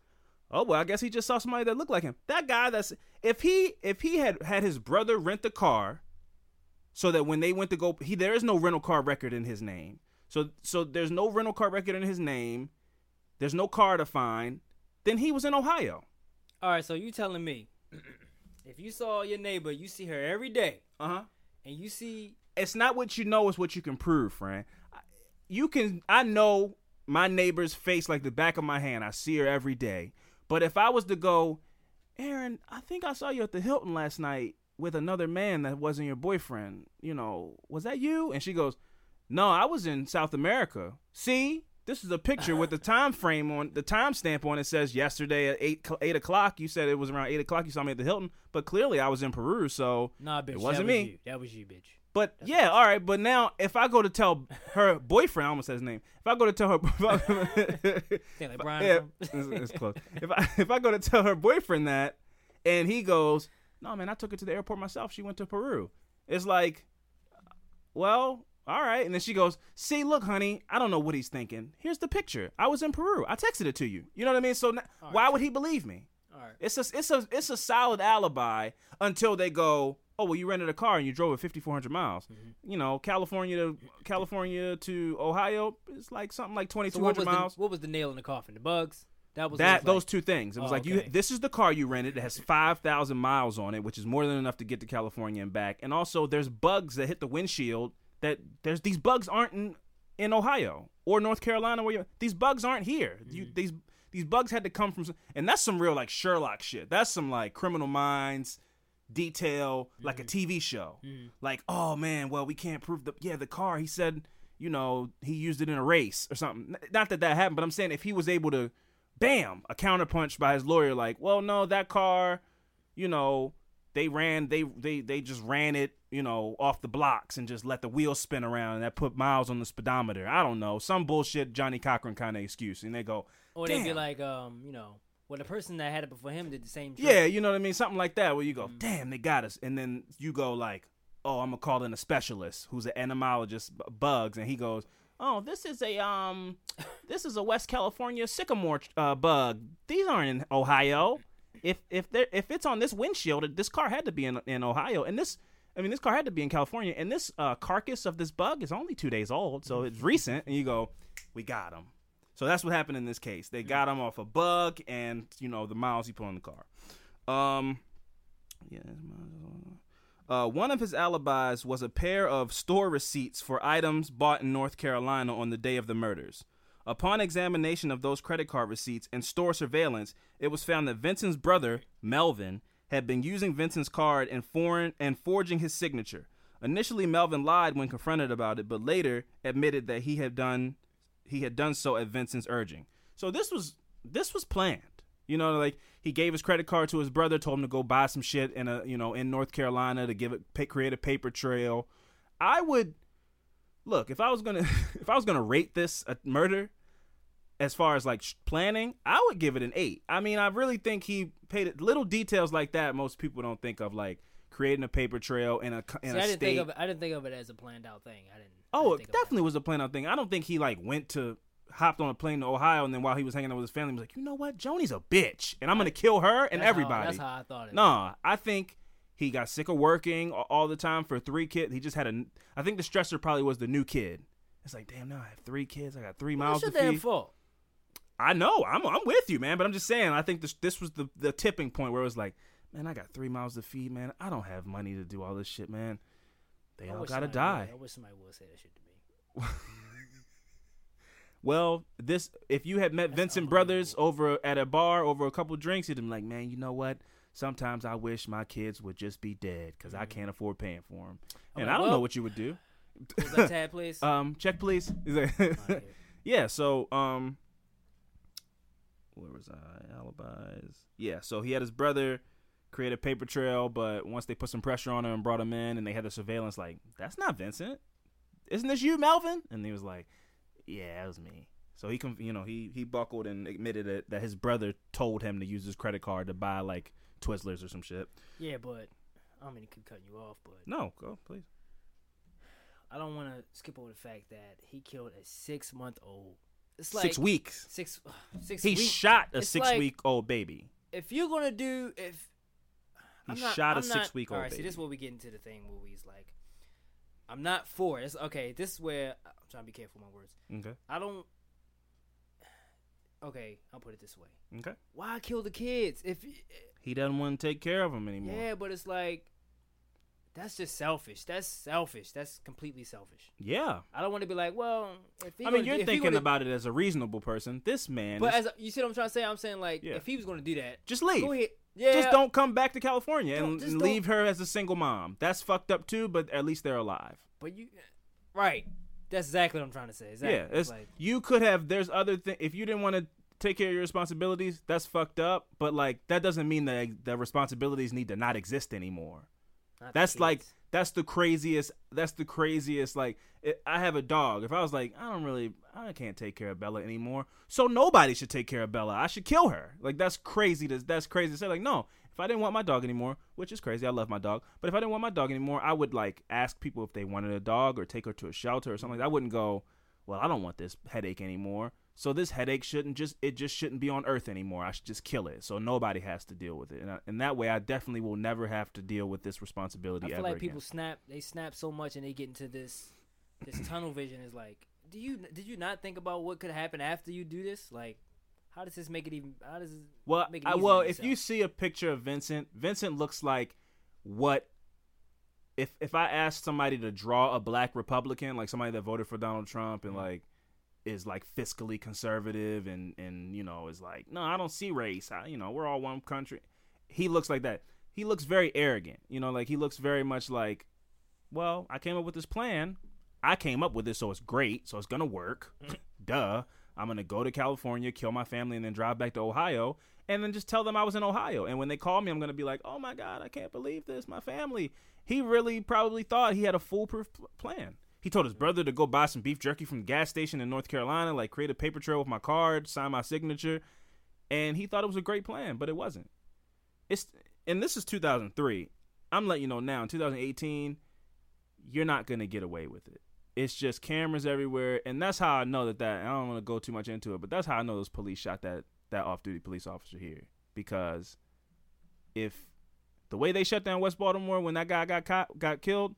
Oh well, I guess he just saw somebody that looked like him. That guy that's if he if he had had his brother rent the car so that when they went to go he there is no rental car record in his name. So so there's no rental car record in his name. There's no car to find. Then he was in Ohio. All right. So you telling me <clears throat> if you saw your neighbor, you see her every day, Uh-huh. and you see It's not what you know, it's what you can prove, friend. You can I know my neighbor's face like the back of my hand. I see her every day. But if I was to go, Aaron, I think I saw you at the Hilton last night with another man that wasn't your boyfriend. You know, was that you? And she goes, No, I was in South America. See, this is a picture with the time frame on the time stamp on it says yesterday at eight eight o'clock. You said it was around eight o'clock. You saw me at the Hilton, but clearly I was in Peru, so nah, bitch. it wasn't that was me. You. That was you, bitch. But yeah, all right. But now, if I go to tell her boyfriend, I almost said his name. If I go to tell her, <laughs> <laughs> yeah, it's, it's close. <laughs> If I if I go to tell her boyfriend that, and he goes, "No, man, I took her to the airport myself. She went to Peru." It's like, well, all right. And then she goes, "See, look, honey, I don't know what he's thinking. Here's the picture. I was in Peru. I texted it to you. You know what I mean? So now, right, why would he believe me? All right. It's a it's a it's a solid alibi until they go, oh well, you rented a car and you drove it 5,400 miles. Mm-hmm. You know, California to California to Ohio, it's like something like So what 2,200 the, miles. what was the nail in the coffin? The bugs. That was that those like- two things. It was Oh, like you. This is the car you rented. It has 5,000 miles on it, which is more than enough to get to California and back. And also, there's bugs that hit the windshield. That there's these bugs aren't in in Ohio or North Carolina where you these bugs aren't here. Mm-hmm. these these bugs had to come from, and that's some real like Sherlock shit. That's some like Criminal Minds detail, like a Mm-hmm. TV show. Like, oh man, well we can't prove the yeah the car. He said, you know, he used it in a race or something. Not that that happened, but I'm saying if he was able to, bam, a counterpunch by his lawyer, like, well no, that car, you know, they ran they they they just ran it you know off the blocks and just let the wheels spin around and that put miles on the speedometer. I don't know. Some bullshit Johnnie Cochran kind of excuse and they go Or they'd be like, um, you know, well, the person that had it before him did the same. Trick. yeah you know what i mean? Something like that where you go damn they got us. And then you go like oh i'm gonna call in a specialist who's an entomologist bugs and he goes oh this is a um <laughs> this is a west california sycamore uh, bug. These aren't in ohio if if there if it's on this windshield this car had to be in, in ohio. And this i mean this car had to be in california. And this uh, carcass of this bug is only two days old. So it's recent. And you go we got him so that's what happened in this case. They got him off a bug and you know the miles he put on the car. Um yeah uh, one of his alibis was a pair of store receipts for items bought in North Carolina on the day of the murders. Upon examination of those credit card receipts and store surveillance, it was found that Vincent's brother, Melvin, had been using Vincent's card and foreign and forging his signature. Initially, Melvin lied when confronted about it, but later admitted that he had done he had done so at Vincent's urging. So this was this was planned. You know, like he gave his credit card to his brother, told him to go buy some shit in a you know in North Carolina to give it pay, create a paper trail. I would look if I was gonna <laughs> if I was gonna rate this a murder as far as like planning, I would give it an eight. I mean, I really think he paid it little details like that. Most people don't think of like creating a paper trail in a in See, a I didn't state. think of it. I didn't think of it as a planned out thing. I didn't. I Oh, didn't it think of that. definitely was a planned out thing. I don't think he like went to hopped on a plane to Ohio and then while he was hanging out with his family, he was like, you know what, Joani's a bitch, and I'm gonna kill her and That's how- everybody. that's how I thought it. Nah, I think he got sick of working all the time for three kids. He just had a. I think the stressor probably was the new kid. It's like, damn, now I have three kids. I got three miles That's to feed. fault. I know. I'm I'm with you, man. But I'm just saying. I think this this was the the tipping point where it was like, man, I got three miles to feed, man. I don't have money to do all this shit, man. They I all gotta die. would. I wish somebody would say that shit to me. <laughs> Well, this if you had met Vincent Brothers over at a bar over a couple drinks, you'd be like, man, you know what? Sometimes I wish my kids would just be dead because I can't afford paying for them. I'm And like, I don't know what you would do. Was that tab, please? <laughs> um, check please. <laughs> Yeah. So um, where was I? Alibis. Yeah. So he had his brother create a paper trail, but once they put some pressure on him and brought him in, and they had the surveillance, like that's not Vincent. Isn't this you, Melvin? And he was like, Yeah, it was me. So he, you know, he he buckled and admitted it, that his brother told him to use his credit card to buy like Twizzlers or some shit. yeah, but I mean to keep cutting you off, but No, go please. I don't want to skip over the fact that he killed a six month old. It's like six weeks. Six, six He weeks. shot a It's six like- week old baby. if you're gonna do if He I'm not- shot a I'm not- six-week-old All right, see, baby. this is where we get into the thing where he's like, I'm not for it. It's, okay, this is where I'm trying to be careful with my words. Okay. I don't. Okay, I'll put it this way: Okay. Why kill the kids? If He doesn't want to take care of them anymore. yeah, but it's like that's just selfish. That's selfish. That's completely selfish. Yeah. I don't want to be like, well, if he I mean, you're he thinking about it as a reasonable person. This man, But is- as a, you see what I'm trying to say, I'm saying like, Yeah. if he was going to do that, just leave. go ahead. Yeah, Just don't come back to California and, and leave her as a single mom. That's fucked up too, but at least they're alive. But you, right? That's exactly what I'm trying to say. Exactly. Yeah, it's, like you could have. There's other things. If you didn't want to take care of your responsibilities, that's fucked up. But like that doesn't mean that the responsibilities need to not exist anymore. Not That's like that's the craziest. That's the craziest. Like it, I have a dog. If I was like, I don't really, I can't take care of Bella anymore. So nobody should take care of Bella. I should kill her. Like that's crazy. To, that's crazy to say. Like no, if I didn't want my dog anymore, which is crazy, I love my dog. But if I didn't want my dog anymore, I would like ask people if they wanted a dog or take her to a shelter or something. like that. I wouldn't go. Well, I don't want this headache anymore. So this headache shouldn't just it just shouldn't be on earth anymore. I should just kill it. So nobody has to deal with it. And, I, and that way I definitely will never have to deal with this responsibility I feel like again. people snap. They snap so much and they get into this this tunnel vision. Is like, do you did you not think about what could happen after you do this? Like, how does this make it even? How does it Well, make it I, well, if you see a picture of Vincent, Vincent looks like what if if I asked somebody to draw a black Republican, like somebody that voted for Donald Trump and Mhm. like is like fiscally conservative and and you know is like, no, I don't see race. I, you know, we're all one country. He looks like that. He looks very arrogant. You know, like he looks very much like, well, I came up with this plan. I came up with it, so it's great. So it's gonna work. Mm. <laughs> Duh. I'm gonna go to California, kill my family, and then drive back to Ohio, and then just tell them I was in Ohio. And when they call me, I'm gonna be like, "Oh my God, I can't believe this, my family." He really probably thought he had a foolproof pl- plan. He told his brother to go buy some beef jerky from the gas station in North Carolina, like create a paper trail with my card, sign my signature, and he thought it was a great plan, but it wasn't. It's and this is 2003. I'm letting you know now, in 2018, you're not gonna get away with it. It's just cameras everywhere, and that's how I know that that. I don't want to go too much into it, but that's how I know those police shot that that off-duty police officer here because if the way they shut down West Baltimore when that guy got caught, got killed,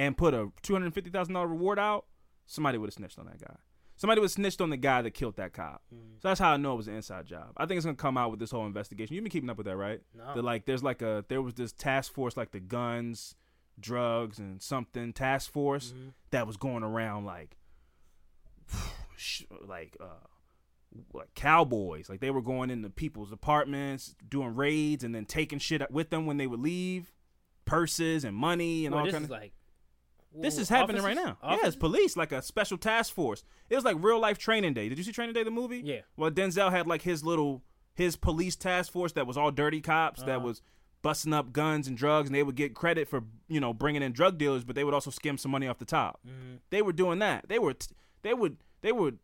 and put a two hundred fifty thousand dollar reward out, somebody would have snitched on that guy. Somebody would have snitched on the guy that killed that cop. So that's how I know it was an inside job. I think it's gonna come out with this whole investigation. You've been keeping up with that, right? No. That like there's like a there was this task force like the guns, drugs, and something task force Mhm. that was going around like <sighs> like uh like cowboys like they were going into people's apartments doing raids and then taking shit with them when they would leave purses and money and Well, all kind of like this is happening right officers? now yeah it's police like a special task force it was like real life training day did you see training day the movie Yeah. well denzel had like his little his police task force that was all dirty cops that Uh-huh. was busting up guns and drugs and they would get credit for you know bringing in drug dealers but they would also skim some money off the top Mhm. they were doing that. They were t- they would they were t-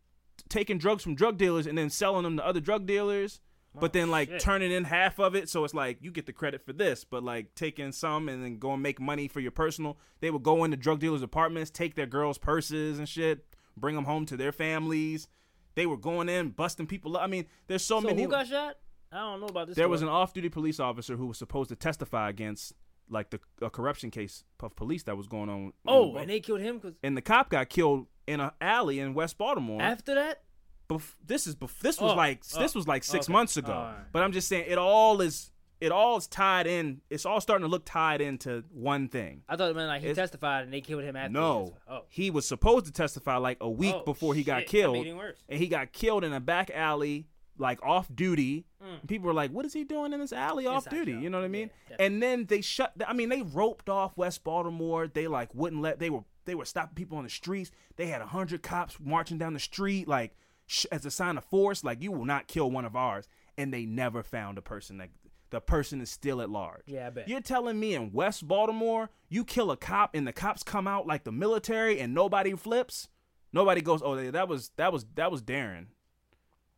taking drugs from drug dealers and then selling them to other drug dealers. But oh, then like shit. turning in half of it, so it's like you get the credit for this, but like taking some and then go and make money for your personal. They would go into drug dealers' apartments, take their girls' purses and shit, bring them home to their families. They were going in, busting people up. I mean, there's so, So many. who got shot? I don't know about this. there was an off-duty police officer who was supposed to testify against like the a corruption case of police that was going on. Oh, Bal- and they killed him because and the cop got killed in an alley in West Baltimore. after that. Bef- this is bef- this was Oh, like oh, this was like six okay. months ago. Alright. But I'm just saying it all is it all is tied in. It's all starting to look tied into one thing. I thought it meant like he It's- testified and they killed him after. No, testified. Oh. he was supposed to testify like a week Oh, before he got shit. That killed, made it worse. and he got killed in a back alley, like off duty. Mm. People were like, "What is he doing in this alley off Inside duty?" job. You know what I mean? Yeah, and then they shut. I mean, they roped off West Baltimore. They like wouldn't let. They were they were stopping people on the streets. They had a hundred cops marching down the street, like sh- as a sign of force, like you will not kill one of ours. And they never found a person that the person is still at large. Yeah, I bet. You're telling me in West Baltimore, you kill a cop and the cops come out like the military and nobody flips? Nobody goes, "Oh, that was that was that was Darren."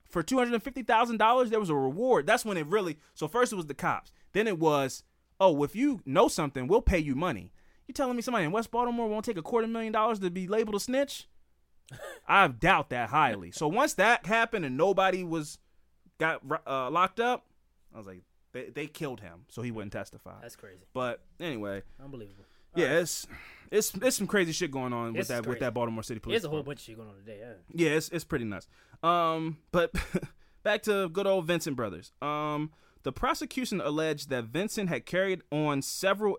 For two hundred and fifty thousand dollars, there was a reward. That's when it really. So first it was the cops. Then it was, "Oh, if you know something, we'll pay you money." You telling me somebody in West Baltimore won't take a quarter million dollars to be labeled a snitch? I doubt that highly. So once that happened and nobody was got uh, locked up, I was like, they, they killed him, so he wouldn't testify. That's crazy. But anyway, Unbelievable. yeah, it's it's it's some crazy shit going on with It's that with that Baltimore City Police. There's a whole bunch of shit going on today. Yeah. Yeah, it's it's pretty nuts. Um, but <laughs> back to good old Vincent Brothers. Um, the prosecution alleged that Vincent had carried on several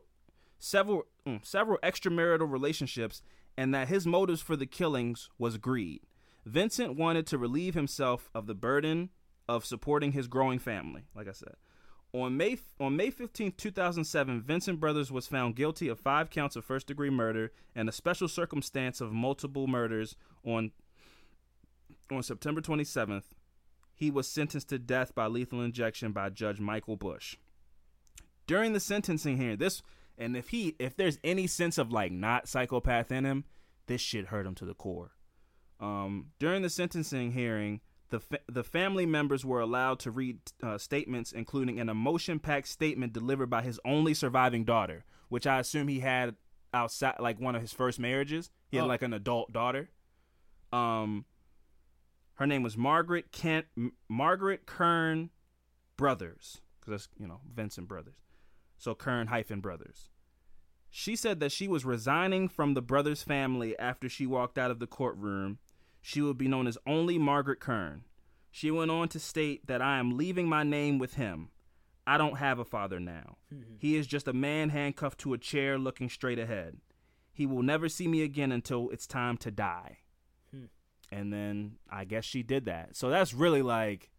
several mm, several extramarital relationships and that his motives for the killings was greed. Vincent wanted to relieve himself of the burden of supporting his growing family, like I said. On May on May 15, 2007, Vincent Brothers was found guilty of 5 counts of first-degree murder and a special circumstance of multiple murders on on September 27th. He was sentenced to death by lethal injection by Judge Michael Bush. During the sentencing hearing, this and if he if there's any sense of like not psychopath in him, this shit hurt him to the core. Um, during the sentencing hearing, the fa- the family members were allowed to read uh, statements, including an emotion-packed statement delivered by his only surviving daughter, which I assume he had outside, like one of his first marriages. He had Oh. like an adult daughter. Um, her name was Margaret Kent, M- Margaret Kern Brothers, because that's you know Vincent Brothers. So Kern hyphen Brothers. She said that she was resigning from the brothers' family after she walked out of the courtroom. She would be known as only Margaret Kern. She went on to state that I am leaving my name with him. I don't have a father now. Mm-hmm. He is just a man handcuffed to a chair looking straight ahead. He will never see me again until it's time to die. Hmm. And then I guess she did that. So that's really like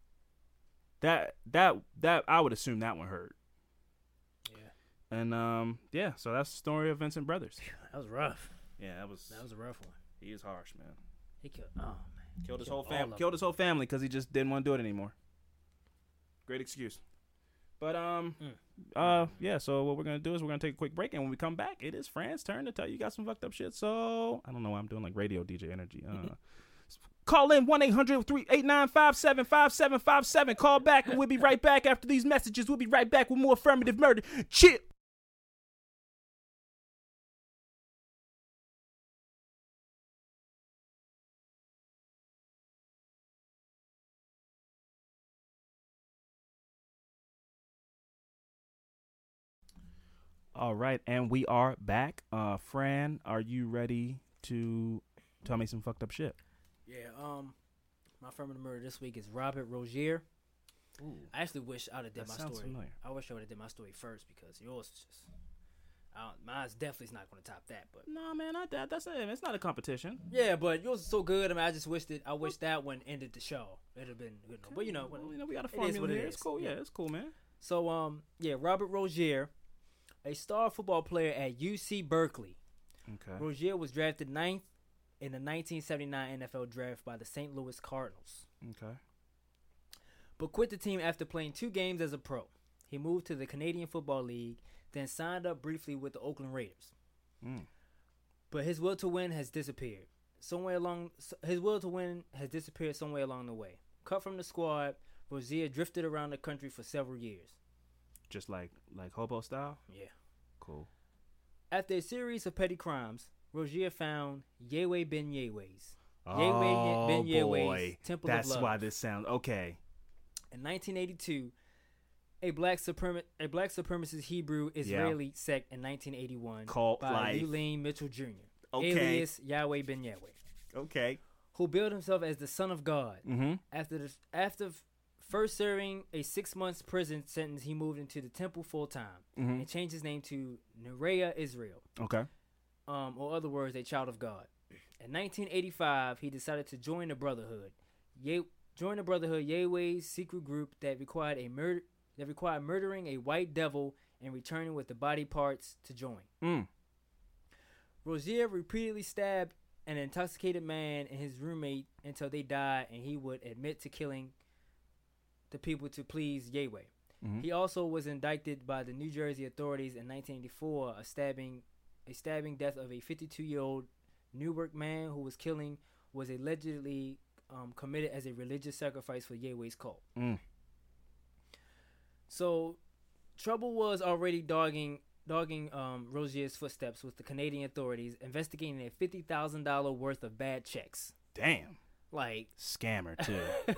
that that that I would assume that one hurt. And um yeah, so that's the story of Vincent Brothers. That was rough. Yeah, that was That was a rough one. he is harsh, man. He killed. Oh man. Killed his whole all family. Killed his whole family because he just didn't want to do it anymore. Great excuse. But um, Mm. uh, yeah. So what we're gonna do is we're gonna take a quick break, and when we come back, it is Fran's turn to tell you guys some fucked up shit. So I don't know why I'm doing like radio DJ energy. Uh, <laughs> call in one 800 389 5757 Call back, and we'll be right back after these messages. We'll be right back with more affirmative murder. Chill. All right, and we are back. Uh, Fran, are you ready to tell me some fucked up shit? Yeah. Um, my affirmative murder this week is Robert Rozier. I actually wish I'd have did That my story. familiar. I wish I would have did my story first because yours is just. I don't, mine's definitely not going to top that, but No, man, not that. That's it. It's not a competition. yeah, but yours is so good. I mean, I just wished it. I wish that one ended the show. It'd have been good. But you know, Well, you know, we got a it is formula what it here. It's is. cool. Yeah. Yeah. it's cool, man. So um yeah, Robert Rozier, a star football player at UC Berkeley. Okay. Rozier was drafted ninth in the 1979 NFL draft by the St. Louis Cardinals, Okay. but quit the team after playing two games as a pro. He moved to the Canadian Football League, then signed up briefly with the Oakland Raiders. Mm. But his will to win has disappeared. Somewhere along his will to win has disappeared somewhere along the way. Cut from the squad, Rozier drifted around the country for several years. Just like like hobo style. Yeah. Cool. After a series of petty crimes, Rozier found Yahweh Ben Yahweh's. Oh Ben Yahweh's boy, Temple that's of Love. why this sounds okay. In 1982, a black suprem- a black supremacist Hebrew Israeli sect in 1981 called by life. Mitchell Jr. Okay. alias Yahweh Ben Yahweh, Okay. who billed himself as the Son of God. Mm-hmm. After the, after first serving a six months prison sentence, he moved into the temple full time Mhm. and changed his name to Neariah Israel, Okay. um, or other words, a child of God. In 1985, he decided to join the Brotherhood. Ye- join the Brotherhood, Yahweh's secret group that required a murder that required murdering a white devil and returning with the body parts to join. Mm. Rozier repeatedly stabbed an intoxicated man and his roommate until they died, and he would admit to killing the people to please Yahweh. Mhm. He also was indicted by the New Jersey authorities in 1984, a stabbing, a stabbing death of a 52-year-old Newark man who was killing was allegedly um, committed as a religious sacrifice for Yahweh's cult. Mm. So, trouble was already dogging dogging um, Rozier's footsteps with the Canadian authorities investigating a fifty thousand dollar worth of bad checks. Damn. Like Scammer too. <laughs>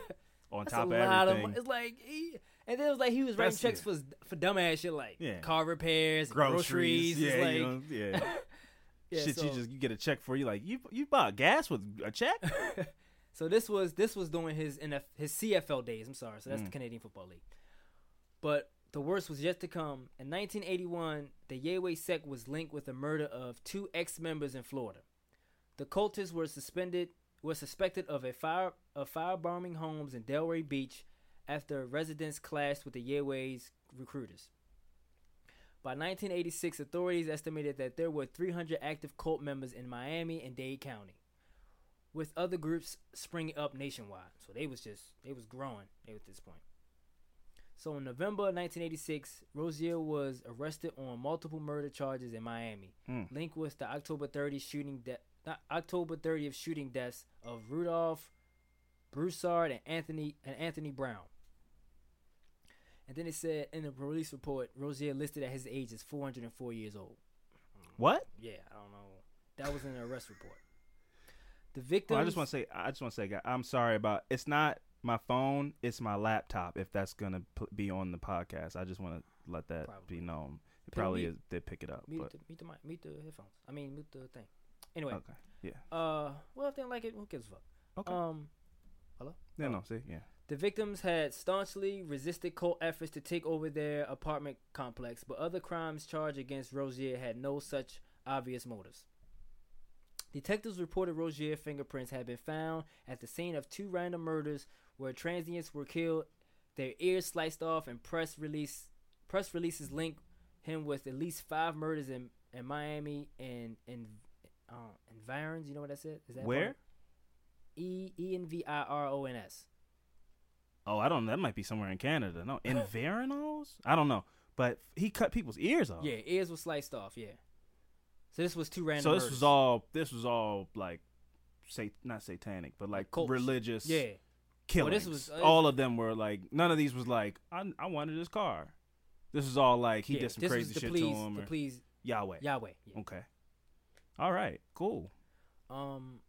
On that's top a of lot everything. of. It's like, he, and then it was like he was writing That's checks it. for for dumbass shit like Yeah. car repairs, groceries. groceries. Yeah, like, you know, yeah. <laughs> yeah, Shit, so, you just you get a check for you like you you bought gas with a check. <laughs> so this was this was during his NF, his CFL days. I'm sorry, so that's the Mm. Canadian Football League. But the worst was yet to come. In 1981, the Yahweh sect was linked with the murder of two ex-members in Florida. The cultists were suspended were suspected of a fire of firebombing homes in Delray Beach after residents clashed with the Yahweh's recruiters. By 1986, authorities estimated that there were 300 active cult members in Miami and Dade County, with other groups springing up nationwide. So they was just they was growing at this point. So in November 1986, Rozier was arrested on multiple murder charges in Miami, Mm. linked with the October 30 shooting de- October 30th shooting deaths of Rudolph Broussard and Anthony and Anthony Brown. And then it said in the police report, Rozier listed at his age as 404 years old. What? Yeah, I don't know. That was in the arrest report. The victim. I just want to say I just want to say I'm sorry about it's not my phone, it's my laptop if that's going to p- be on the podcast. I just want to let that Probably. be known. It probably is they pick it up, but the mute the mic, mute the headphones. I mean, mute the thing. Anyway, okay. Yeah. uh, well, if they don't like it, who gives a fuck? Okay. Um, hello. yeah, oh. no, see. Yeah. The victims had staunchly resisted cult efforts to take over their apartment complex, but other crimes charged against Rozier had no such obvious motives. Detectives reported Rozier fingerprints had been found at the scene of two random murders where transients were killed, their ears sliced off, and press release press releases link him with at least five murders in, in Miami and in uh, environs. You know what I said? Is that Where? E E N V I R O N S. Oh, I don't know. That might be somewhere in Canada. No, <laughs> in Verinos? I don't know. But he cut people's ears off. Yeah, ears were sliced off. Yeah. So this was two random. So this murders. was all this was all like say not satanic, but like cults. religious Yeah. killings. was- uh, all of them were like none of these was like I I wanted this car. This is all like he yeah. did some crazy shit please, to him To please Yahweh. Yahweh. Yeah. Okay. All right. Cool. Um.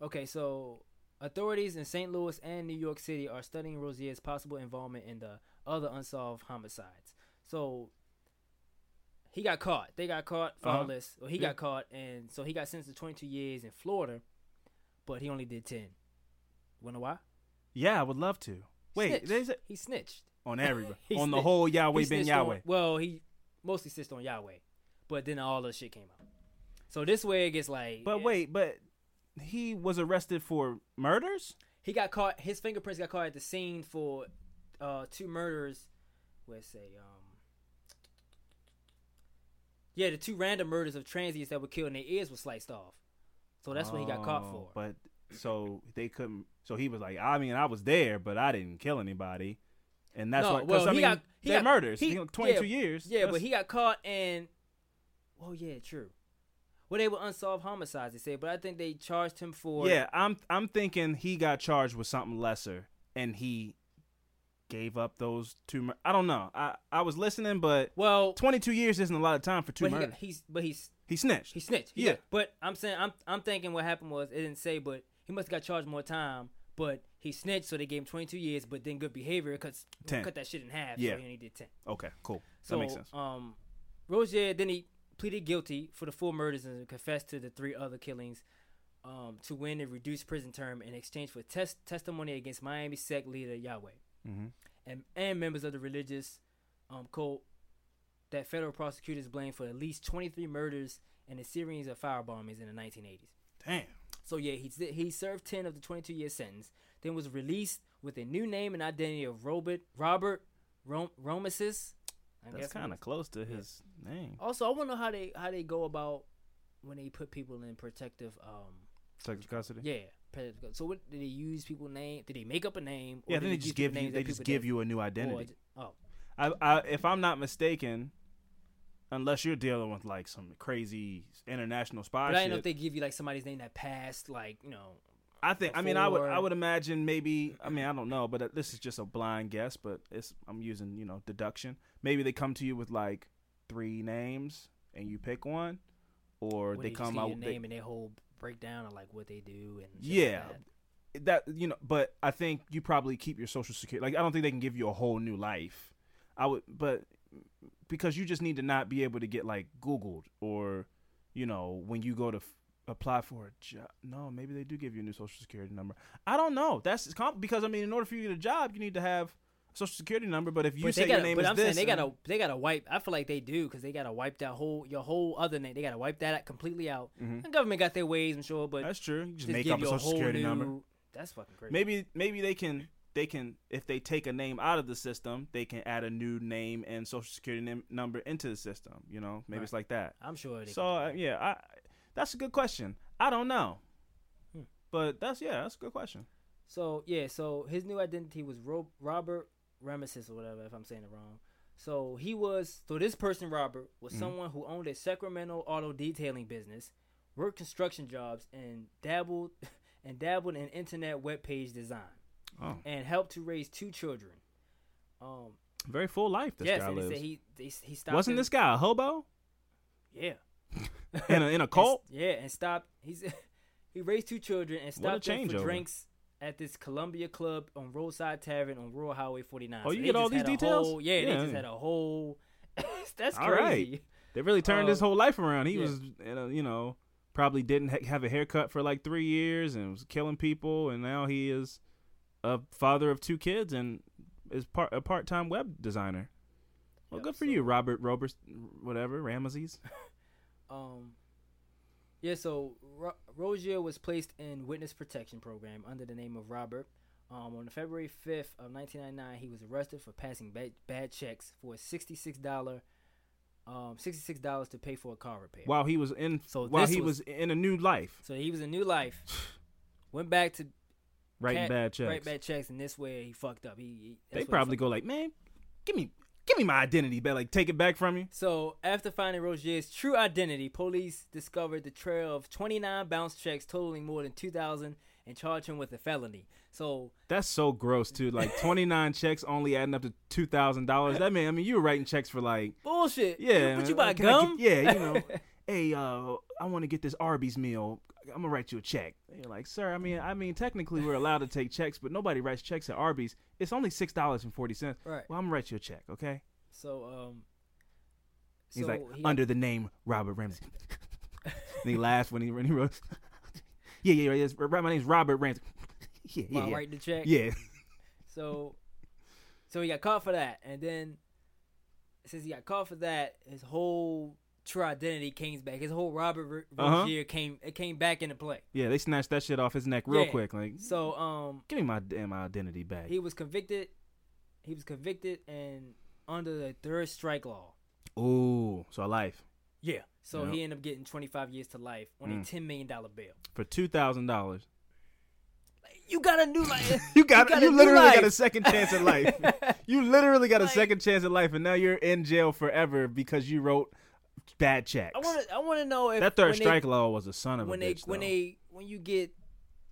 Okay, so authorities in St. Louis and New York City are studying Rozier's possible involvement in the other unsolved homicides. So he got caught. They got caught for Uh-huh. this. Well, he Yeah. got caught, and so he got sentenced to 22 years in Florida, but he only did 10. Wanna why? Yeah, I would love to. Wait, Snitched. a, he snitched. on <laughs> everybody on the whole Yahweh ben snitched on- Yahweh. well, he mostly snitched on Yahweh, but then all the shit came out. So this way it gets like. But wait, but he was arrested for murders. he got caught. His fingerprints got caught at the scene for uh, two murders. Let's say, um, yeah, the two random murders of transients that were killed and their ears were sliced off. So that's what he got caught Oh, for. But so they couldn't. So he was like, I mean, I was there, but I didn't kill anybody, and that's No, what. Well, I he mean, got- he got- murders. he- you Twenty-two yeah, years. yeah, but he got caught and. Oh yeah, true. Well, they were unsolved homicides. They said, but I think they charged him for. Yeah, I'm. I'm thinking he got charged with something lesser, and he gave up those two. Mur- I don't know. I I was listening, but Well, twenty-two years isn't a lot of time for two but he murders. got, he's but he's he snitched. He snitched. He Yeah. got- but I'm saying I'm I'm thinking what happened was it didn't say, but he must have got charged more time. But he snitched, so they gave him 22 years. But then good behavior, cause 10. cut that shit in half. Yeah. so he only did 10. okay, cool. So that makes sense. um, Rozier then he pleaded guilty for the four murders and confessed to the three other killings. Um, to win a reduced prison term in exchange for tes- testimony against Miami sect leader Yahweh hmm and and members of the religious um, cult that federal prosecutors blamed for at least 23 murders and a series of firebombings in the 1980s. Damn. So yeah, he he served 10 of the 22 year sentence, then was released with a new name and identity of Robert Robert Rom- Romasis. I That's kind of close to his name. Also, I want to know how they how they go about when they put people in protective. Um, Protective custody. yeah. So what did they use people name? Did they make up a name? Yeah, then they just give you they just give you a new identity. j- oh, I, I, if I'm not mistaken, unless you're dealing with like some crazy international spy but I don't know if they give you like somebody's name that passed, like you know. I think. I mean, I would. I would imagine maybe. I mean, I don't know, but this is just a blind guess. But it's. I'm using you know deduction. Maybe they come to you with like three names and you pick one, or where they come out. your they- name and their whole breakdown of like what they do and shit like Yeah. that. that you know but i think you probably keep your social security like i don't think they can give you a whole new life i would but because you just need to not be able to get like googled or you know when you go to f- apply for a job no maybe they do give you a new social security number i don't know that's comp- because i mean in order for you to get a job you need to have social security number but if you but say gotta, your name but is I'm this saying they gotta they gotta wipe. I feel like they do because they gotta wipe that whole your whole other name. They gotta wipe that out completely out. Mhm. The government got their ways, I'm sure, but that's true you just, just make up a social security new. number That's fucking crazy. Maybe maybe they can they can if they take a name out of the system, they can add a new name and social security nim- number into the system. You know, maybe Right. it's like that. I'm sure. So uh, yeah, I that's a good question. I don't know, Hmm. but that's yeah, that's a good question. So yeah, so his new identity was Ro- Robert Rameses or whatever, if I'm saying it wrong. So he was so this person Robert was Mhm. someone who owned a Sacramento auto detailing business, worked construction jobs, and dabbled <laughs> and dabbled in internet web page design, Oh, and helped to raise two children. Um, very full life this yes, guy and he lives. he they, he stopped. Wasn't in- this guy a hobo Yeah. <laughs> in a, in a <laughs> cult? s- yeah, and stopped. He's he raised two children and stopped them for drinks at this Columbia Club on Roadside Tavern on Rural Highway 49. Oh, you they get all these details? whole- yeah, they just had a whole. <laughs> that's All right. crazy. They really turned his Uh, whole life around. He yeah. was, you know, you know, probably didn't ha- have a haircut for like three years and was killing people, and now he is a father of two kids and is part a part time web designer. Well, Yep, good for so- you, Robert Roberts, whatever Ramesses. <laughs> Um, yeah, so Ro- Rozier was placed in witness protection program under the name of Robert. Um, on February 5th of 1999, he was arrested for passing bad, bad checks for $66, um, $66 to pay for a car repair. While he was in, So while he was- was, in a new life, So he was a new life. <sighs> Went back to writing cat- bad checks. write bad checks, and this way he fucked up. He, he they probably go up. like, man, give me, give me my identity, back. Like, take it back from you. So after finding Rozier's true identity, police discovered the trail of 29 bounce checks totaling more than 2,000 and charged him with a felony. So That's so gross too. Like <laughs> twenty nine checks only adding up to two thousand dollars. That mean, I mean, you were writing checks for like bullshit. Yeah, but you buy gum? yeah, you know. <laughs> hey, uh, I want to get this Arby's meal. I'm gonna write you a check. And you're like, sir. I mean, I mean, technically we're allowed to take checks, but nobody writes checks at Arby's. It's only six dollars and forty cents. Right. Well, I'm gonna write you a check, okay? So um. He's so like he- under the name Robert Ramsey. and <laughs> he laughs when he when he wrote. yeah, <laughs> yeah, yeah. yes, My name's Robert Ramsey. <laughs> yeah, yeah, yeah. writing the check. yeah. So, so he got caught for that, and then since he got caught for that, his whole true identity came back. His whole Robert Ro- Uh-huh. Came it came back into play. Yeah, they snatched that shit off his neck real Yeah. quick. Like, So um, give me my damn identity back. he was convicted. He was convicted and under the third strike law. Ooh, so life Yeah. So Yep. he ended up getting 25 years to life on a Mm. 10 million dollar bail. for two thousand dollars. You got a new life. <laughs> You got, got you, a new literally got a second chance at life. <laughs> you literally got a Like- second chance at life, and now you're in jail forever because you wrote bad checks. I want to. I want to know if that third when they- strike law was a son of when a they bitch. when though. they when you get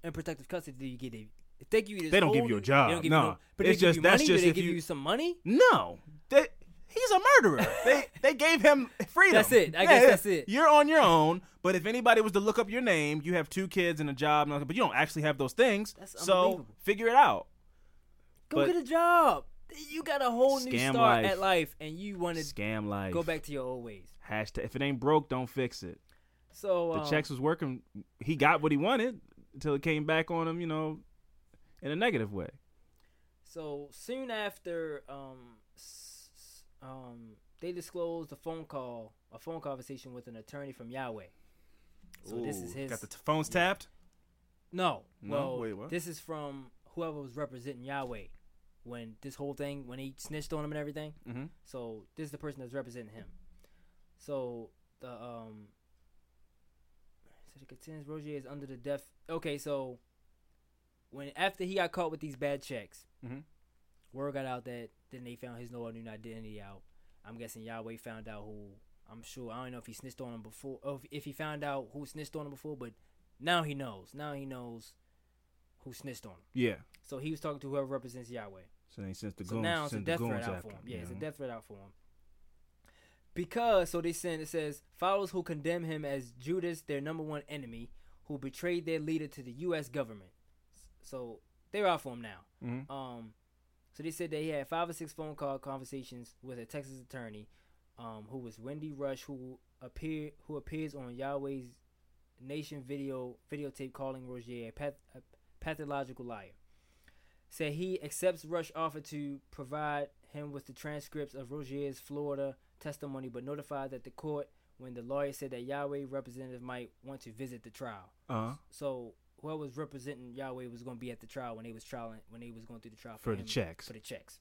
in protective custody, do you get a? If they give you this They don't give you a job. They don't give No. no, but It's just- that's money. just do they if give you- you some money? no, they, he's a murderer. <laughs> they they gave him freedom. That's it. I guess that's it. You're on your own. But if anybody was to look up your name, you have two kids and a job, and all but you don't actually have those things. That's so figure it out. Go But- get a job. You got a whole new start life. at life, and you want to Scam life. go back to your old ways. Hashtag. If it ain't broke, don't fix it. So the um, checks was working. He got what he wanted until it came back on him, you know, in a negative way. So soon after, um, s- um, they disclosed a phone call, a phone conversation with an attorney from Yahweh. So this is Ooh, his. Got the t- phones tapped. no, No? well, Wait, what? this is from whoever was representing Yahweh. when this whole thing when he snitched on him and everything. Mm-hmm. So this is the person that's representing him. So the um said it contends Rozier is under the death. Okay, so when after he got caught with these bad checks, Mhm. word got out that then they found his no known identity out. I'm guessing Yahweh found out who. I'm sure I don't know if he snitched on him before, or if, if he found out who snitched on him before, but now he knows. Now he knows who snitched on him. Yeah. So he was talking to whoever represents Yahweh. So they sent the So goons. now it's a death threat out for him. him, Yeah, it's a death threat out for him. Because so they send it says followers who condemn him as Judas, their number one enemy, who betrayed their leader to the U.S. government. So they're out for him now. Mhm. Um, so they said that he had five or six phone call conversations with a Texas attorney, um, who was Wendy Rush, who appear who appears on Yahweh's Nation video videotape calling Rozier a, path, a pathological liar. Said he accepts Rush offer to provide him with the transcripts of Rozier's Florida testimony, but notified that the court when the lawyer said that Yahweh representative might want to visit the trial. Uh-huh. So whoever was representing Yahweh was going to be at the trial when they was trialing when they was going through the trial For the him- checks. For the checks.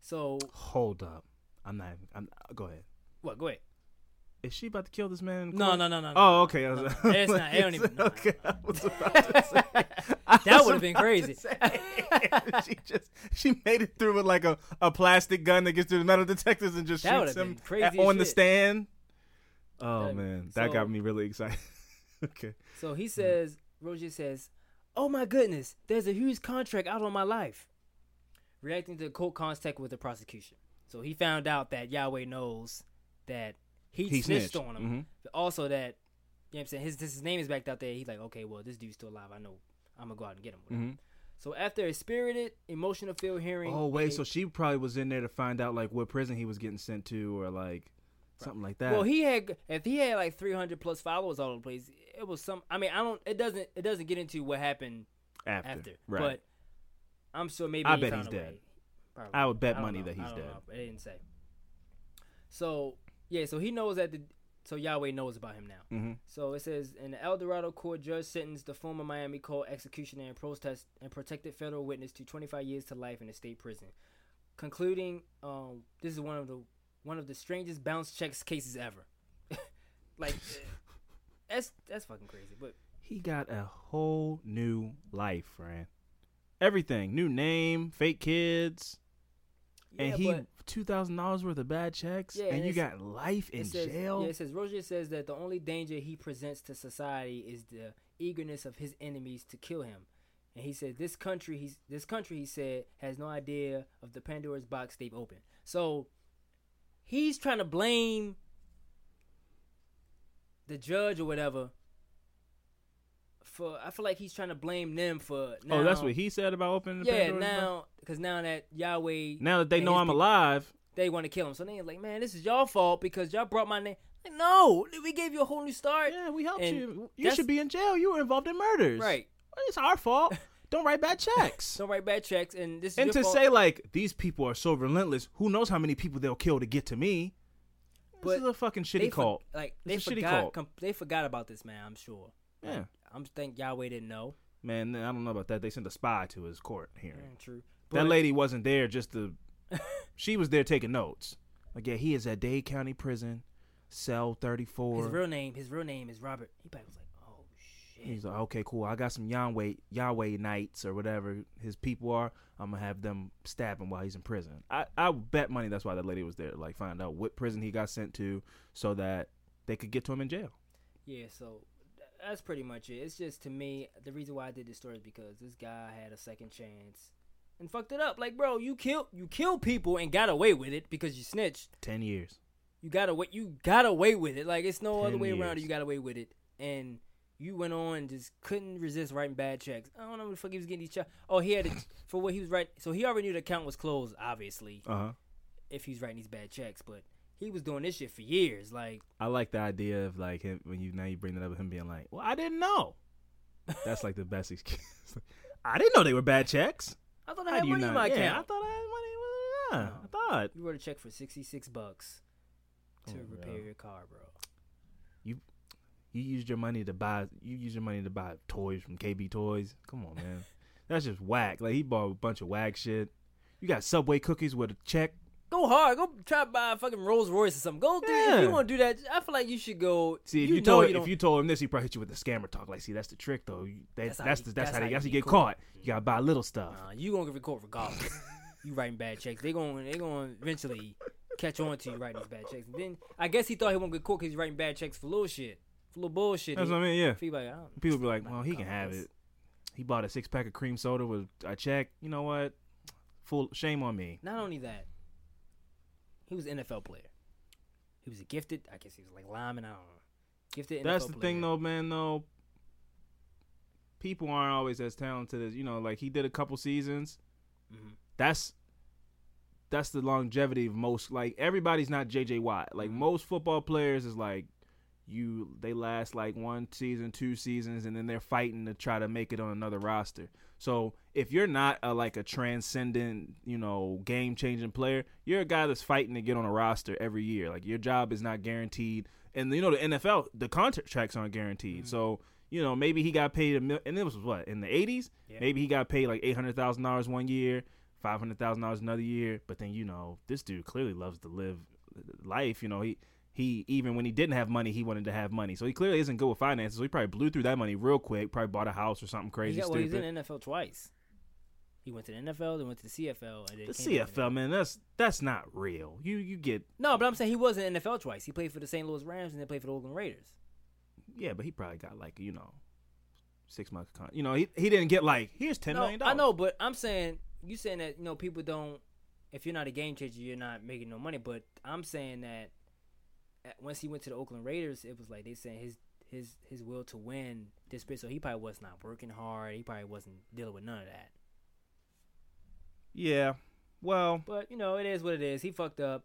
So Hold up. I'm not. I'm. Go ahead. what? Go ahead. Is she about to kill this man? No, no, no, no. no, Oh, okay. I no, was, no. It's not. It don't even. no, no, okay. no, I was about to <laughs> say. That would've been crazy. <laughs> she just she made it through with like a, a plastic gun that gets through the metal detectors and just That shoots him at- on the stand. Oh That- man, that so- got me really excited. <laughs> okay. So he says, Rozier says, "Oh my goodness, there's a huge contract out on my life." Reacting to the court contact with the prosecution, so he found out that Yahweh knows that he, He snitched, snitched. on him. Mhm. Also that, you know what I'm saying, his his name is backed out there. He's like, okay, well, this dude's still alive. I know, I'm gonna go out and get him. Mhm. So after a spirited, emotional filled hearing, Oh wait, they- so she probably was in there to find out like what prison he was getting sent to, or like something like that. Well, he had if he had like 300 plus followers all over the place, it was some. I mean, I don't. It doesn't. It doesn't get into what happened after, after. right? But I'm sure maybe I bet he's dead. Probably. I would bet I money know. that he's I don't dead. know, it didn't say. So yeah, so he knows that the so Yahweh knows about him now. mm-hmm. So it says an El Dorado court judge sentenced the former Miami Court executioner and protest and protected federal witness to 25 years to life in a state prison, concluding, um, this is one of the one of the strangest bounce checks cases ever. <laughs> like, that's that's fucking crazy. But He got a whole new life, friend. Everything, new name, fake kids, yeah, and he two thousand dollars worth of bad checks, Yeah, and and you got life in says, jail. Yeah, it says Rozier says that the only danger he presents to society is the eagerness of his enemies to kill him. And he said this country he's this country he said has no idea of the Pandora's box they've opened. So he's trying to blame the judge or whatever for I feel like he's trying to blame them for now, oh, that's what he said about opening the Yeah, Pandora's now because now that Yahweh Now that they and know his I'm people- alive, they want to kill him. So they're like, man, this is y'all fault because y'all brought my name. Like, no, we gave you a whole new start. yeah, we helped And you. You that's- should be in jail. You were involved in murders. Right. Well, It's our fault. <laughs> Don't write bad checks. Don't write bad checks, and this is and your to fault. say like these people are so relentless, who knows how many people they'll kill to get to me? But this is a fucking shitty for- cult. like they It's a shitty forgot, cult. com- they forgot about this man. I'm sure. Yeah. I'm just think Yahweh didn't know. Man, I don't know about that. They sent a spy to his court hearing. Mm, true. that lady wasn't there just to. <laughs> she was there taking notes. Like, yeah, he is at Dade County Prison, cell 34. His real name, his real name is Robert. He probably was like, oh shit. He's like, okay, cool. I got some Yahweh Yahweh Knights or whatever his people are. I'm gonna have them stab him while he's in prison. I I bet money that's why that lady was there, like find out what prison he got sent to, so that they could get to him in jail. Yeah, so that's pretty much it. It's just to me, the reason why I did this story is because this guy had a second chance and fucked it up. Like, bro, you killed you killed people and got away with it because you snitched. Ten years. You got away you got away with it. Like it's no other 10 way around it. You got away with it. And you went on and just couldn't resist writing bad checks. I don't know what the fuck he was getting these checks. Oh, he had it for what he was writing. So he already knew the account was closed, obviously, Uh huh. if he's writing these bad checks. But he was doing this shit for years. Like, I like the idea of like him when you now you bring that up with him being like, "Well, I didn't know." That's like the best excuse. <laughs> I didn't know they were bad checks. I thought I How had money in not- my yeah, account. I thought I had money. Yeah, No. I thought. You wrote a check for sixty six bucks to Oh, repair yeah. your car, bro. You you used your money to buy. You used your money to buy toys from KB Toys. Come on, man. <laughs> That's just whack. Like he bought a bunch of whack shit. You got Subway cookies with a check. Go hard. Go try to buy a fucking Rolls Royce or something. Go do Yeah. if you want to do that. I feel like you should go. See, if you, you, told you if you told him this, he probably hit you with the scammer talk. Like, see, that's the trick though. You, that, That's that's how the, you- that's, how, that's they, how that's how you get get caught. You gotta buy little stuff. Nah, you gonna get caught regardless. <laughs> you writing bad checks. They going they going eventually catch on to you writing these bad checks. And then I guess he thought he won't get caught because he's writing bad checks for little shit, for little bullshit. That's He- what I mean. Yeah. he like, I People be like, well, he can have this. it. He bought a six pack of cream soda with a check. You know what? Full shame on me. Not only that, he was an NFL player. He was a gifted. I guess he was like lineman. I don't know. Gifted. That's NFL the thing, though, man. Though people aren't always as talented as you know. Like he did a couple seasons. Mhm. That's that's the longevity of most. Like everybody's not JJ Watt. Like Mhm. most football players is like you. They last like one season, two seasons, and then they're fighting to try to make it on another roster. So if you're not a like a transcendent, you know, game changing player, you're a guy that's fighting to get on a roster every year. Like your job is not guaranteed, and you know the NFL, the contracts aren't guaranteed. Mhm. So you know maybe he got paid a mil, and it was what in the '80s. Yeah. Maybe he got paid like eight hundred thousand dollars one year, five hundred thousand dollars another year. But then you know this dude clearly loves to live life. You know he. He even when he didn't have money, he wanted to have money. So he clearly isn't good with finances. So he probably blew through that money real quick. Probably bought a house or something crazy got, well, he's in NFL twice. He went to the NFL, then went to the CFL, and then The CFL, man, that's that's not real. You you get No, but I'm saying he was in NFL twice. He played for the St. Louis Rams and then played for the Oakland Raiders. yeah, but he probably got like you know six months. Con- you know, he he didn't get like here's ten no, million I know, but I'm saying you saying that you know people don't. If you're not a game changer, you're not making no money. But I'm saying that at- once he went to the Oakland Raiders, it was like they saying his his his will to win disappeared. So he probably was not working hard. He probably wasn't dealing with none of that. Yeah, well, But you know, it is what it is. He fucked up.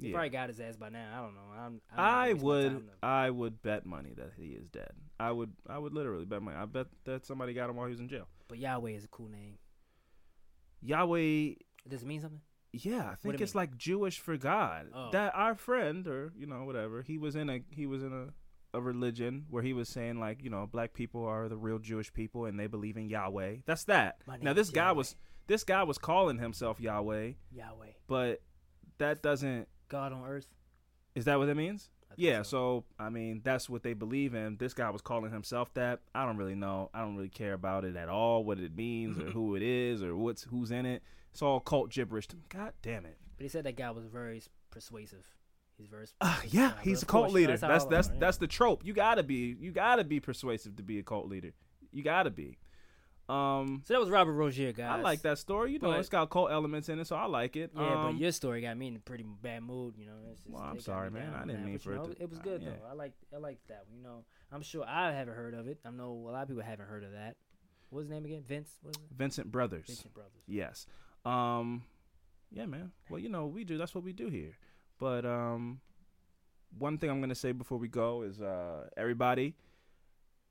He yeah. probably got his ass by now. I don't know. I'm, I'm I would I would bet money that he is dead. I would I would literally bet money. I bet that somebody got him while he was in jail. But Yahweh is a cool name. Yahweh Does it mean something? Yeah, I think it's mean? like Jewish for God. Oh. That our friend or you know whatever he was in a he was in a a religion where he was saying like you know black people are the real Jewish people and they believe in Yahweh. That's that. Now this guy Yahweh. was this guy was calling himself Yahweh, Yahweh, but that doesn't God on earth. is that what that means? Yeah, so I mean that's what they believe in. This guy was calling himself that. I don't really know. I don't really care about it at all, what it means or <laughs> who it is or what's who's in it. It's all cult gibberish. to me. God damn it. But he said that guy was very persuasive. He's very. Uh, yeah, he's a cult leader. That's that's are, yeah. that's the trope. You gotta be you gotta be persuasive to be a cult leader. You gotta be. Um, So that was Robert Rozier, guys. I like that story. You know, But- it's got cult elements in it, so I like it. Yeah, um, but your story got me in a pretty bad mood. You know. Just, Well, I'm sorry, man. I didn't that, mean but, for you it to- It was uh, good yeah. though. I like I like that. You know, I'm sure I haven't heard of it. I know a lot of people haven't heard of that. What's his name again? Vince. What was it? Vincent Brothers. Vincent Brothers. Yes. Um, yeah, man. Well, you know, we do. That's what we do here. But um, one thing I'm gonna say before we go is, uh, everybody,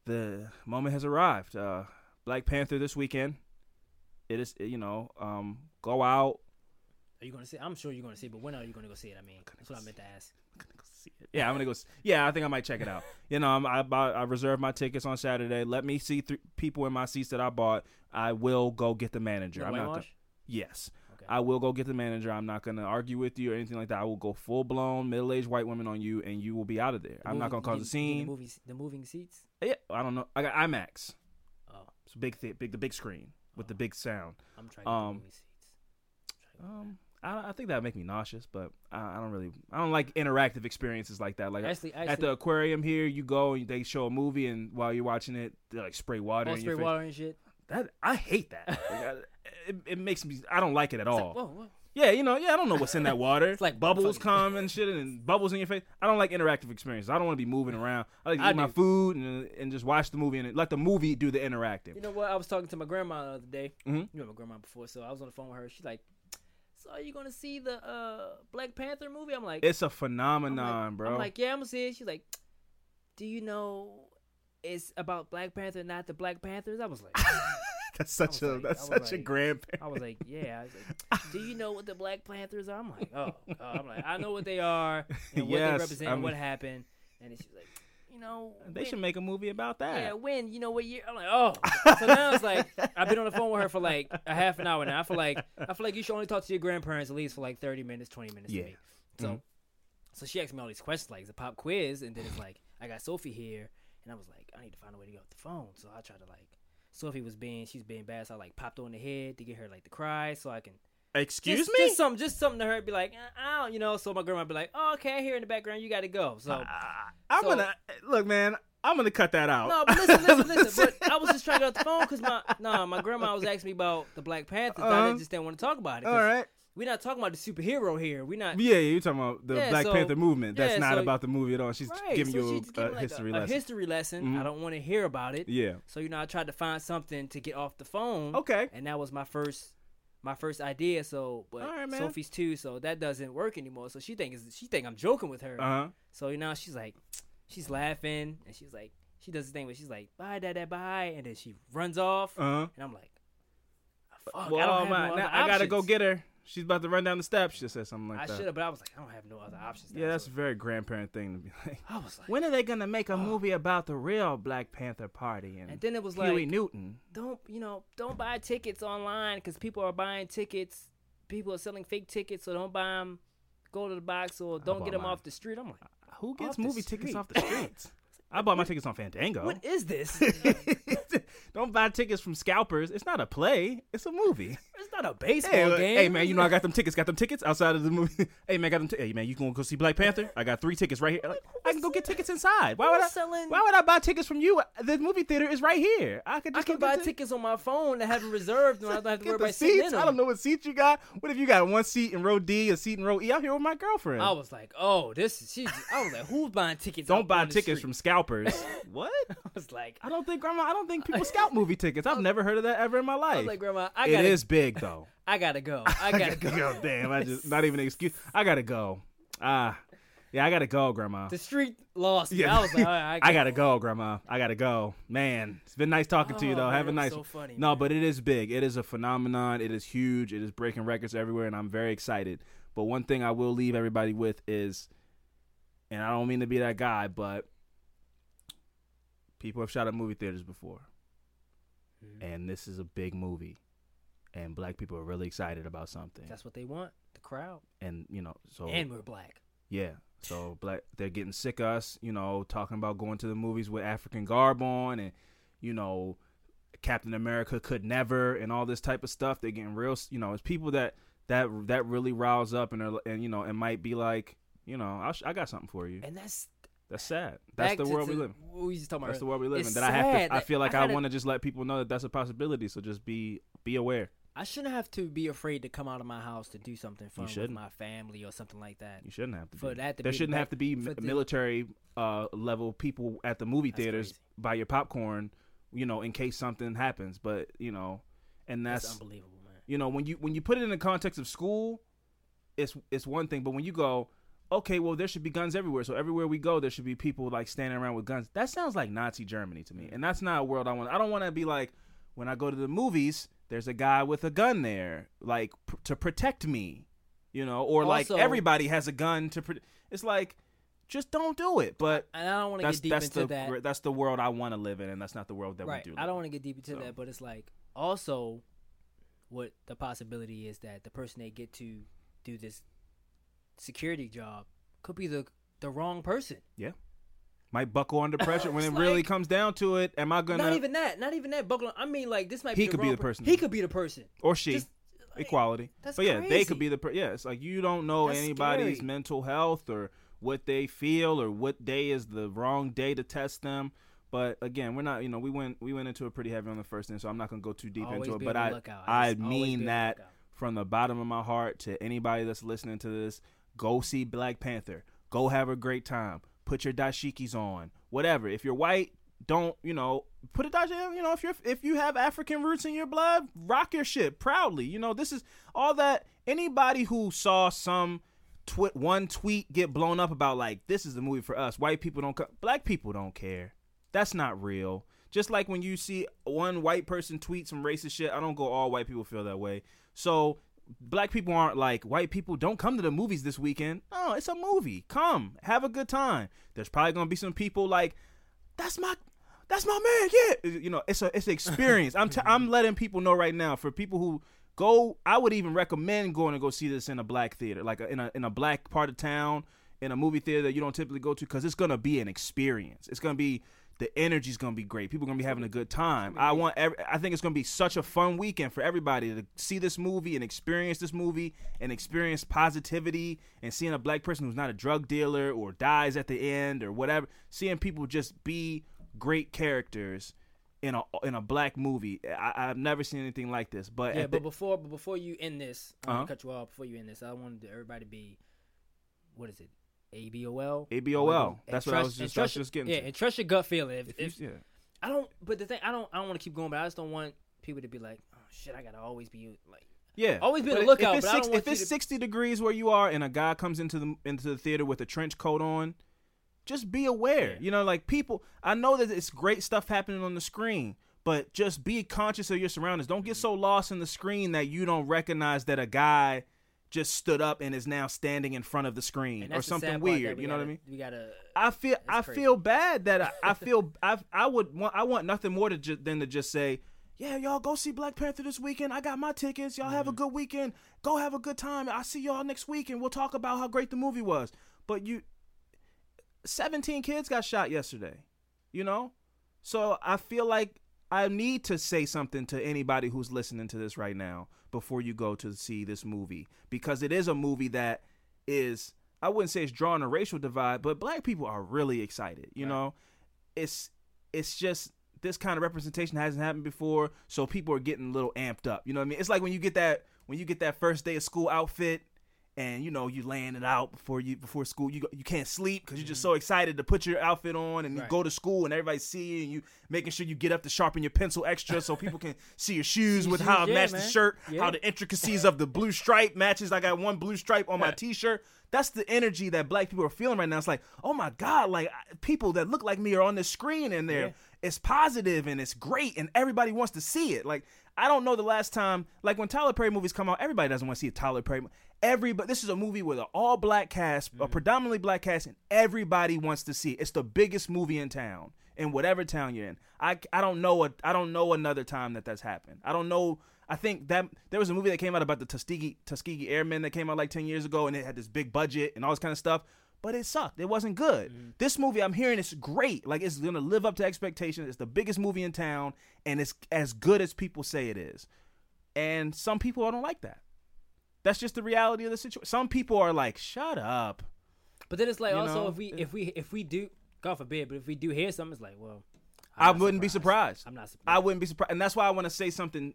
the moment has arrived. Uh, Black Panther this weekend. It is, you know, um, go out. Are you gonna see? I'm sure you're gonna see, but when are you gonna go see it? I mean, that's what I meant to ask. Yeah, I'm gonna go. Yeah, I think I might check it out. <laughs> you know, I'm, I bought, I reserved my tickets on Saturday. Let me see th- people in my seats that I bought. I will go get the manager. The I'm not. Gonna? Yes, Okay. I will go get the manager. I'm not gonna argue with you or anything like that. I will go full blown middle aged white women on you, and you will be out of there. The I'm not gonna you cause a scene. The, movie, the moving seats. Yeah, I don't know. I got IMAX. Oh, It's a big, th- big, the big screen with the big sound. I'm trying to get Um, the moving seats. To Um, I, I think that would make me nauseous, but I, I don't really. I don't like interactive experiences like that. Like actually, actually, at the aquarium here, you go and they show a movie, and while you're watching it, they like spray water in spray water and shit. That I hate that. It, it makes me. I don't like it at all. like, whoa, whoa. yeah, you know. Yeah, I don't know what's in that water. <laughs> It's like bubbles come and shit, and bubbles in your face. I don't like interactive experiences. I don't want to be moving around. I like to I eat my food and and just watch the movie and let the movie do the interactive. You know what? I was talking to my grandma the other day. Mhm. You know my grandma before, so I was on the phone with her. She's like, "So are you gonna see the uh, Black Panther movie?" I'm like, It's a I'm phenomenon, like, bro. I'm like, "Yeah, I'm gonna see it." She's like, "Do you know it's about Black Panther, not the Black Panthers?" I was like, <laughs> that's such a like- that's such a like- grandparent. I was like, <laughs> "Yeah." I was like, "Do you know what the Black Panthers are?" I'm like, "Oh, God." I'm like, I know what they are and what Yes, they represent I and what happened." And she's like, you know, They when- should make a movie about that. Yeah, when you know what year? I'm like, oh. So now it's like I've been on the phone with her for like a half an hour now. I feel like I feel like you should only talk to your grandparents at least for like 30 minutes, 20 minutes. Yeah. So, Mhm. so she asked me all these questions like it's a pop quiz, and then it's like I got Sophie here, and I was like, I need to find a way to get off the phone. So I tried to like. Sophie was being, she's being bad, so I like popped her on the head to get her like to cry, so I can Excuse just, me. just something, just something to her, be like, "Uh, I don't, you know. So my grandma be like, oh, okay, I hear in the background, you got to go. So Ah, I'm so- gonna look, man. I'm gonna cut that out. no, but listen, listen, <laughs> listen. But I was just trying to get off the phone because my no, my grandma was asking me about the Black Panthers. I Uh-huh. didn't- just didn't want to talk about it. All right. We're not talking about the superhero here. We're not. Yeah, yeah, you're talking about the Yeah, Black so- Panther movement. That's yeah, not so- about the movie at all. She's Right, giving so you she a, gave a like, history a, lesson. A history lesson. Mhm. I don't want to hear about it. yeah. So you know, I tried to find something to get off the phone. Okay. And that was my first, my first idea. So, but right. Sophie's too, so that doesn't work anymore. So she think she think I'm joking with her. Uh huh. So you know, she's like, she's laughing, and she's like, she does the thing where she's like, "Bye, dad, dad, bye," and then she runs off, Uh huh. and I'm like, "Fuck, Well, I don't have my- I gotta go get her. She's about to run down the steps. She just said something like I that. I should have, but I was like, I don't have no other options. now, Yeah, that's a very grandparent thing to be <laughs> like. I was like, When are they gonna make a Oh. movie about the real Black Panther Party and, and then it was Huey like, Newton? don't you know, don't buy tickets online because people are buying tickets. People are selling fake tickets, so don't buy them. Go to the box or don't get them mine. off the street. I'm like, Who gets movie tickets off the streets? I bought my tickets on Fandango. what is this? <laughs> Don't buy tickets from scalpers. It's not a play. It's a movie. It's not a baseball Hey, game. hey man, you know I got them tickets. Got them tickets outside of the movie. <laughs> hey man, got them. T- hey man, you gonna go see Black Panther? I got three tickets right here. Like, I can go get tickets inside. Why would I? Selling- Why would I buy tickets from you? The movie theater is right here. I could I can buy tickets on my phone and have them reserved, and I don't have to worry about sitting in seats. them. I don't know what seats you got. What if you got one seat in row D, a seat in row E? I'm here with my girlfriend. I was like, oh, this is. She's, I was like, who's buying tickets? Don't buy tickets from scalpers. <laughs> what? I was like, I don't think grandma. I don't think people scout movie tickets. I've never heard of that ever in my I life. was like, Grandma, I gotta, is big <laughs> though. I gotta go. <laughs> I gotta go. Damn, I just not even an excuse. <laughs> I gotta go. Ah, yeah, I gotta go, grandma. The street lost me. Yeah. I was like, right, I gotta go, grandma. I gotta go. Man, it's been nice talking to you Oh, though. man, Have a nice. so funny, no, man. but it is big. It is a phenomenon. It is huge. It is breaking records everywhere, and I'm very excited. But one thing I will leave everybody with is, and I don't mean to be that guy, but people have shot at movie theaters before, Mhm. and this is a big movie, and black people are really excited about something, That's what they want. The crowd. and you know, so And we're black. yeah. So black they're getting sick of us, you know, talking about going to the movies with African garb on and you know Captain America could never and all this type of stuff. They're getting real, you know, it's people that that that really rouse up and are, and you know, and might be like, you know, I, sh- I got something for you. And that's That's sad. That's the to- world we live. in. We just talking about. That's the world we live in. That I have to. I feel like I I, want to just let people know that that's a possibility. So just be be aware. I shouldn't have to be afraid to come out of my house to do something fun with my family or something like that. You shouldn't have to. For be. that to there be shouldn't have to be the- military uh, level people at the movie theaters crazy. buy your popcorn, you know, in case something happens. But you know, and That's, that's, unbelievable, man. you know when you when you put it in the context of school, it's it's one thing. But when you go, okay, well there should be guns everywhere. So everywhere we go, there should be people like standing around with guns. That sounds like Nazi Germany to me, and that's not a world I want. I don't want to be like when I go to the movies. There's a guy with a gun there, like pr- to protect me, you know, or like everybody has a gun to. Pro- it's like, just don't do it. But And I don't want to that's get deep that's into the that. that's the world I want to live in, and that's not the world that right. we do. I don't want to get deep into So- that, but it's like also what the possibility is that the person they get to do this security job could be the the wrong person. Might buckle under <laughs> pressure when it It's really comes down to it. Am I gonna Not even that. Not even that. Buckle. I mean, like this might He be. the could be wrong the per- person. He could be the person. or she? Just, like, equality. that's but yeah, they could be the per- yeah. It's like you don't know That's anybody's scary. mental health or what they feel or what day is the wrong day to test them. But again, we're not. You know, we went we went into it pretty heavy on the first thing, so I'm not gonna go too deep Always into it. But I lookout. I just mean be on the that from the bottom of my heart to anybody that's listening to this. Go see Black Panther. Go have a great time. Put your dashikis on. Whatever. If you're white, don't you know? Put a dashiki. You know, if you're if you have African roots in your blood, rock your shit proudly. You know, this is all that. Anybody who saw some twi- one tweet get blown up about like this is the movie for us. White people don't. Co- Black people don't care. That's not real. Just like when you see one white person tweet some racist shit, I don't go all white people feel that way. So black people aren't like white people. Don't come to the movies this weekend. Oh, it's a movie. Come, have a good time. There's probably gonna be some people like, that's my, that's my man. Yeah, you know, it's a it's an experience. I'm t- I'm letting people know right now. For people who go, I would even recommend going to go see this in a black theater, like a, in a in a black part of town, in a movie theater that you don't typically go to, because it's gonna be an experience. It's gonna be the energy's gonna be great. People are gonna be having a good time. I want. Every, I think it's gonna be such a fun weekend for everybody to see this movie and experience this movie and experience positivity and seeing a black person who's not a drug dealer or dies at the end or whatever. Seeing people just be great characters in a in a black movie. I, have never seen anything like this. But yeah, the, but before but before you end this, I'm Uh-huh. gonna cut you off. Before you end this, I wanted everybody to be, what is it? ABOL. ABOL. That's what I trust- was just, and I was trust your- just getting. Yeah, to. and trust your gut feeling. If, If you- if yeah. I don't, but the thing I don't, I don't want to keep going, but I just don't want people to be like, oh shit, I gotta always be like, Yeah, Always be on the lookout, If it's, but I don't six- if it's to- sixty degrees where you are, and a guy comes into the into the theater with a trench coat on, just be aware. Yeah. You know, like people. I know that it's great stuff happening on the screen, but just be conscious of your surroundings. Don't get mm-hmm. so lost in the screen that you don't recognize that a guy just stood up and is now standing in front of the screen or something sad part, that weird. we You know what I mean? We gotta. I feel I crazy. feel bad that I, I <laughs> feel I I would want I want nothing more to ju- than to just say, yeah, y'all go see Black Panther this weekend. I got my tickets. Y'all Mm-hmm. have a good weekend. Go have a good time. I see y'all next week and we'll talk about how great the movie was. But you, seventeen kids got shot yesterday. You know, so I feel like I need to say something to anybody who's listening to this right now before you go to see this movie because it is a movie that is I wouldn't say it's drawing a racial divide, but black people are really excited. You Right. know, it's it's just this kind of representation hasn't happened before, so people are getting a little amped up. You know what I mean? It's like when you get that when you get that first day of school outfit and you know you laying it out before you before school you go, you can't sleep because you're just so excited to put your outfit on and you Mm-hmm. Right. go to school and everybody see you and you making sure you get up to sharpen your pencil extra so people can <laughs> see your shoes with how it yeah, match the shirt Yeah. how the intricacies <laughs> of the blue stripe matches I got one blue stripe on my t-shirt that's the energy that black people are feeling right now it's like oh my god like people that look like me are on the screen and they're Yeah. it's positive and it's great and everybody wants to see it. Like I don't know the last time like when Tyler Perry movies come out, everybody doesn't want to see a Tyler Perry. mo- Everybody, this is a movie with an all black cast, Mm-hmm. a predominantly black cast, and everybody wants to see it. It's the biggest movie in town, in whatever town you're in. I, I don't know a, I don't know another time that that's happened. I don't know. I think that there was a movie that came out about the Tuskegee Tuskegee Airmen that came out like ten years ago, and it had this big budget and all this kind of stuff. But it sucked. It wasn't good. Mm-hmm. This movie, I'm hearing, it's great. Like it's gonna live up to expectations. It's the biggest movie in town, and it's as good as people say it is. And some people I don't like that. That's just the reality of the situation. Some people are like, "Shut up." But then it's like You also know? if we if we if we do God forbid, but if we do hear something, it's like well, I I'm not wouldn't be surprised. I'm not surprised. I wouldn't be surprised, and that's why I want to say something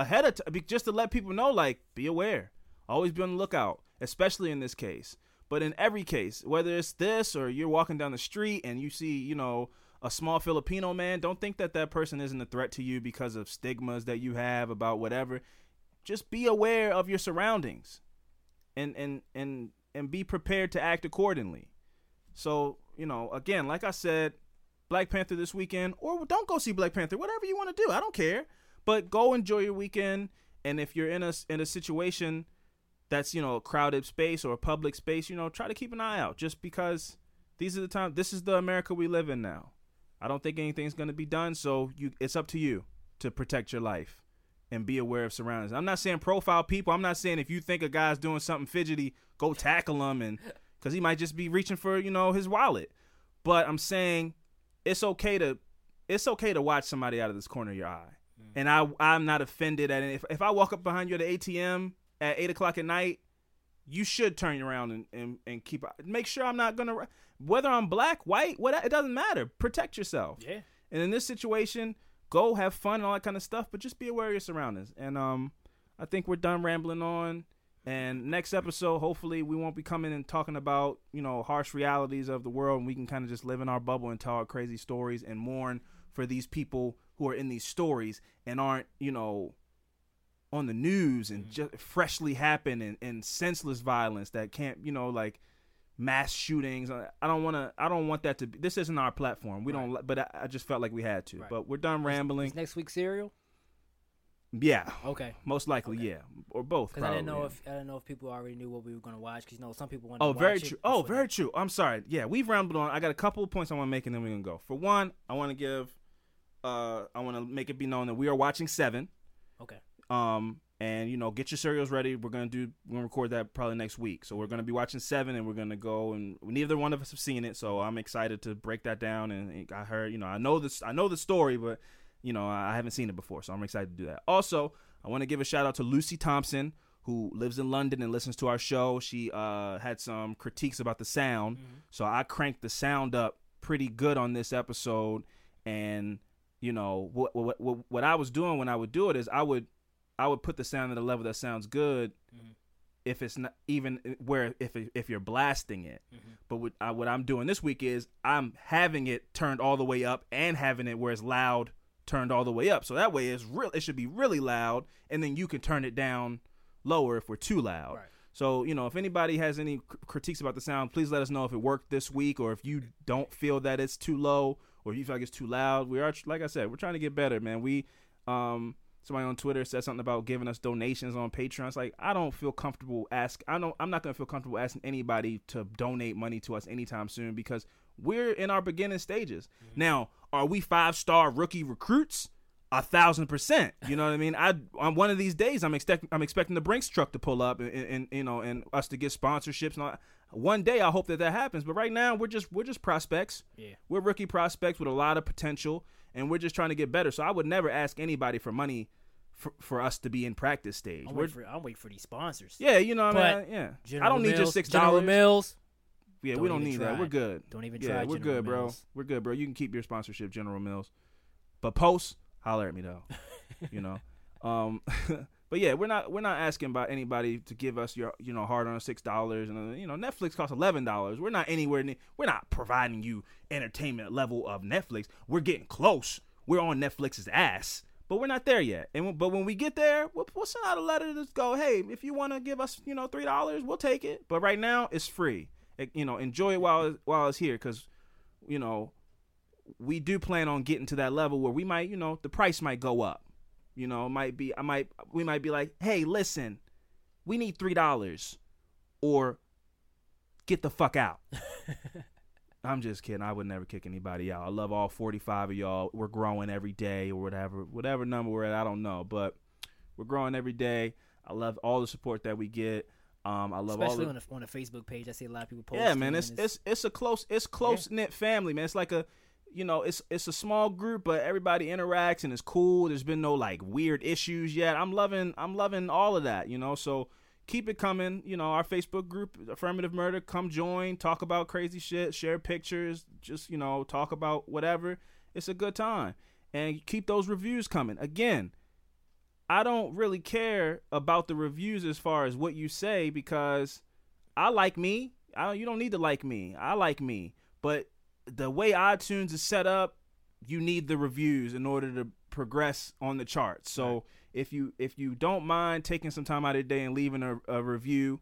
ahead of time, just to let people know, like, be aware, always be on the lookout, especially in this case. But in every case, whether it's this or you're walking down the street and you see, you know, a small Filipino man, don't think that that person isn't a threat to you because of stigmas that you have about whatever. Just be aware of your surroundings, and and and and be prepared to act accordingly. So you know, again, like I said, Black Panther this weekend, or don't go see Black Panther. Whatever you want to do, I don't care. But go enjoy your weekend. And if you're in a in a situation that's you know a crowded space or a public space, you know, try to keep an eye out. Just because these are the times. This is the America we live in now. I don't think anything's going to be done. So you, it's up to you to protect your life and be aware of surroundings. I'm not saying profile people. I'm not saying if you think a guy's doing something fidgety, go tackle him and because he might just be reaching for you know his wallet. But I'm saying it's okay to it's okay to watch somebody out of this corner of your eye. And I I'm not offended at it. If if I walk up behind you at the ATM at eight o'clock at night, you should turn around and, and, and keep make sure I'm not gonna whether I'm black, white, what it doesn't matter. Protect yourself. Yeah. And in this situation, go have fun and all that kind of stuff, but just be aware of your surroundings. And um, I think we're done rambling on. And next episode, hopefully, we won't be coming and talking about you know harsh realities of the world, and we can kind of just live in our bubble and tell our crazy stories and mourn for these people who are in these stories and aren't you know on the news and mm. just freshly happen and, and senseless violence that can't you know like mass shootings i don't want to i don't want that to be this isn't our platform we don't but I, I just felt like we had to Right. but we're done rambling Is next week serial Yeah, Okay. most likely, Okay. yeah, or both. Because I didn't know yeah. if I didn't know if people already knew what we were gonna watch. Because you know some people want. Oh, to very watch it Oh, very true. Oh, very that. true. I'm sorry. Yeah, we've rambled on. I got a couple of points I want to make, and then we're gonna go. For one, I want to give. Uh, I want to make it be known that we are watching Seven. Okay. Um, and you know, get your cereals ready. We're gonna do. We're gonna record that probably next week. So we're gonna be watching Seven, and we're gonna go. And neither one of us have seen it, so I'm excited to break that down. And I heard, you know, I know this. I know the story, but you know, I haven't seen it before, so I'm excited to do that. Also, I want to give a shout out to Lucy Thompson, who lives in London and listens to our show. She uh, had some critiques about the sound, so I cranked the sound up pretty good on this episode. And you know, what what what, what I was doing when I would do it is I would I would put the sound at a level that sounds good. Mm-hmm. If it's not even where if if you're blasting it, mm-hmm. but what, I, what I'm doing this week is I'm having it turned all the way up and having it where it's loud turned all the way up. So that way it's real. It should be really loud, and then you can turn it down lower if we're too loud. Right. So you know, if anybody has any critiques about the sound, please let us know if it worked this week, or if you don't feel that it's too low, or if you feel like it's too loud. We are, like I said, we're trying to get better, man. We, um, somebody on Twitter said something about giving us donations on Patreon. It's like I don't feel comfortable ask. I don't. I'm not gonna feel comfortable asking anybody to donate money to us anytime soon because we're in our beginning stages. Now, are we five star rookie recruits? A thousand percent. You know what I mean? I on one of these days, I'm expecting I'm expecting the Brinks truck to pull up and, and, you know and us to get sponsorships and all. One day, I hope that that happens. But right now, we're just we're just prospects. Yeah. We're rookie prospects with a lot of potential, and we're just trying to get better. So I would never ask anybody for money for, for us to be in practice stage. I'm waiting for I'm waiting for these sponsors. yeah, you know what I mean? Yeah. General I don't need Mills, just six dollars. Mills. Yeah, Don't we don't need that. We're good. Don't even Yeah, try. we're General good, bro. We're good, bro. You can keep your sponsorship, General Mills. But post, holler at me though. <laughs> you know. Um <laughs> but yeah, we're not we're not asking about anybody to give us your you know hard on six dollars and you know Netflix costs eleven dollars. We're not anywhere near. We're not providing you entertainment level of Netflix. We're getting close. We're on Netflix's ass, but we're not there yet. And but when we get there, we'll, we'll send out a letter to go. Hey, if you want to give us you know three dollars, we'll take it. But right now, it's free. It- you know, enjoy it while while it's here, because you know we do plan on getting to that level where we might, you know, the price might go up. You know, it might be I might we might be like, "Hey, listen. We need $3 or get the fuck out." <laughs> I'm just kidding. I would never kick anybody out. I love all 45 of y'all. We're growing every day or whatever. Whatever number we're at, I don't know, but we're growing every day. I love all the support that we get. Um, I love all Especially the on the on the Facebook page, I see a lot of people posting. yeah, man. It's it's it's a close it's close knit family, man. It's like a you know it's it's a small group, but everybody interacts and it's cool. There's been no like weird issues yet. I'm loving I'm loving all of that, you know. So keep it coming. You know, our Facebook group, Affirmative Murder, come join, talk about crazy shit, share pictures, just you know talk about whatever. It's a good time, and keep those reviews coming. Again, I don't really care about the reviews as far as what you say because I like me. I don't, you don't need to like me. I like me. But the way iTunes is set up, you need the reviews in order to progress on the charts. So if you if you don't mind taking some time out of the day and leaving a, a review,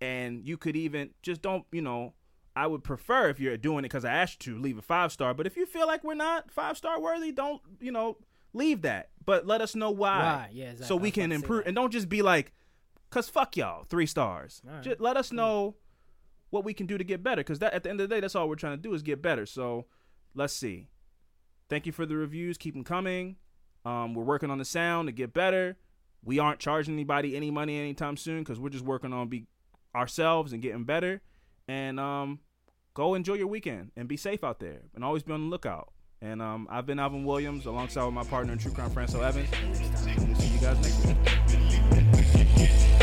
and you could even just don't you know. I would prefer if you're doing it because I asked you to leave a five star. But if you feel like we're not five star worthy, don't you know leave that. But let us know why, Why? Yeah, exactly. so we can about to say improve. And don't just be like, cause fuck y'all, three stars. Right, Just let us know what we can do to get better. Cause that at the end of the day, that's all we're trying to do is get better. So let's see. Thank you for the reviews. Keep them coming. Um, we're working on the sound to get better. We aren't charging anybody any money anytime soon because we're just working on be ourselves and getting better. And um, go enjoy your weekend and be safe out there and always be on the lookout. And um, I've been Alvin Williams alongside with my partner in True Crime, Franco Evans. We'll see you guys next week.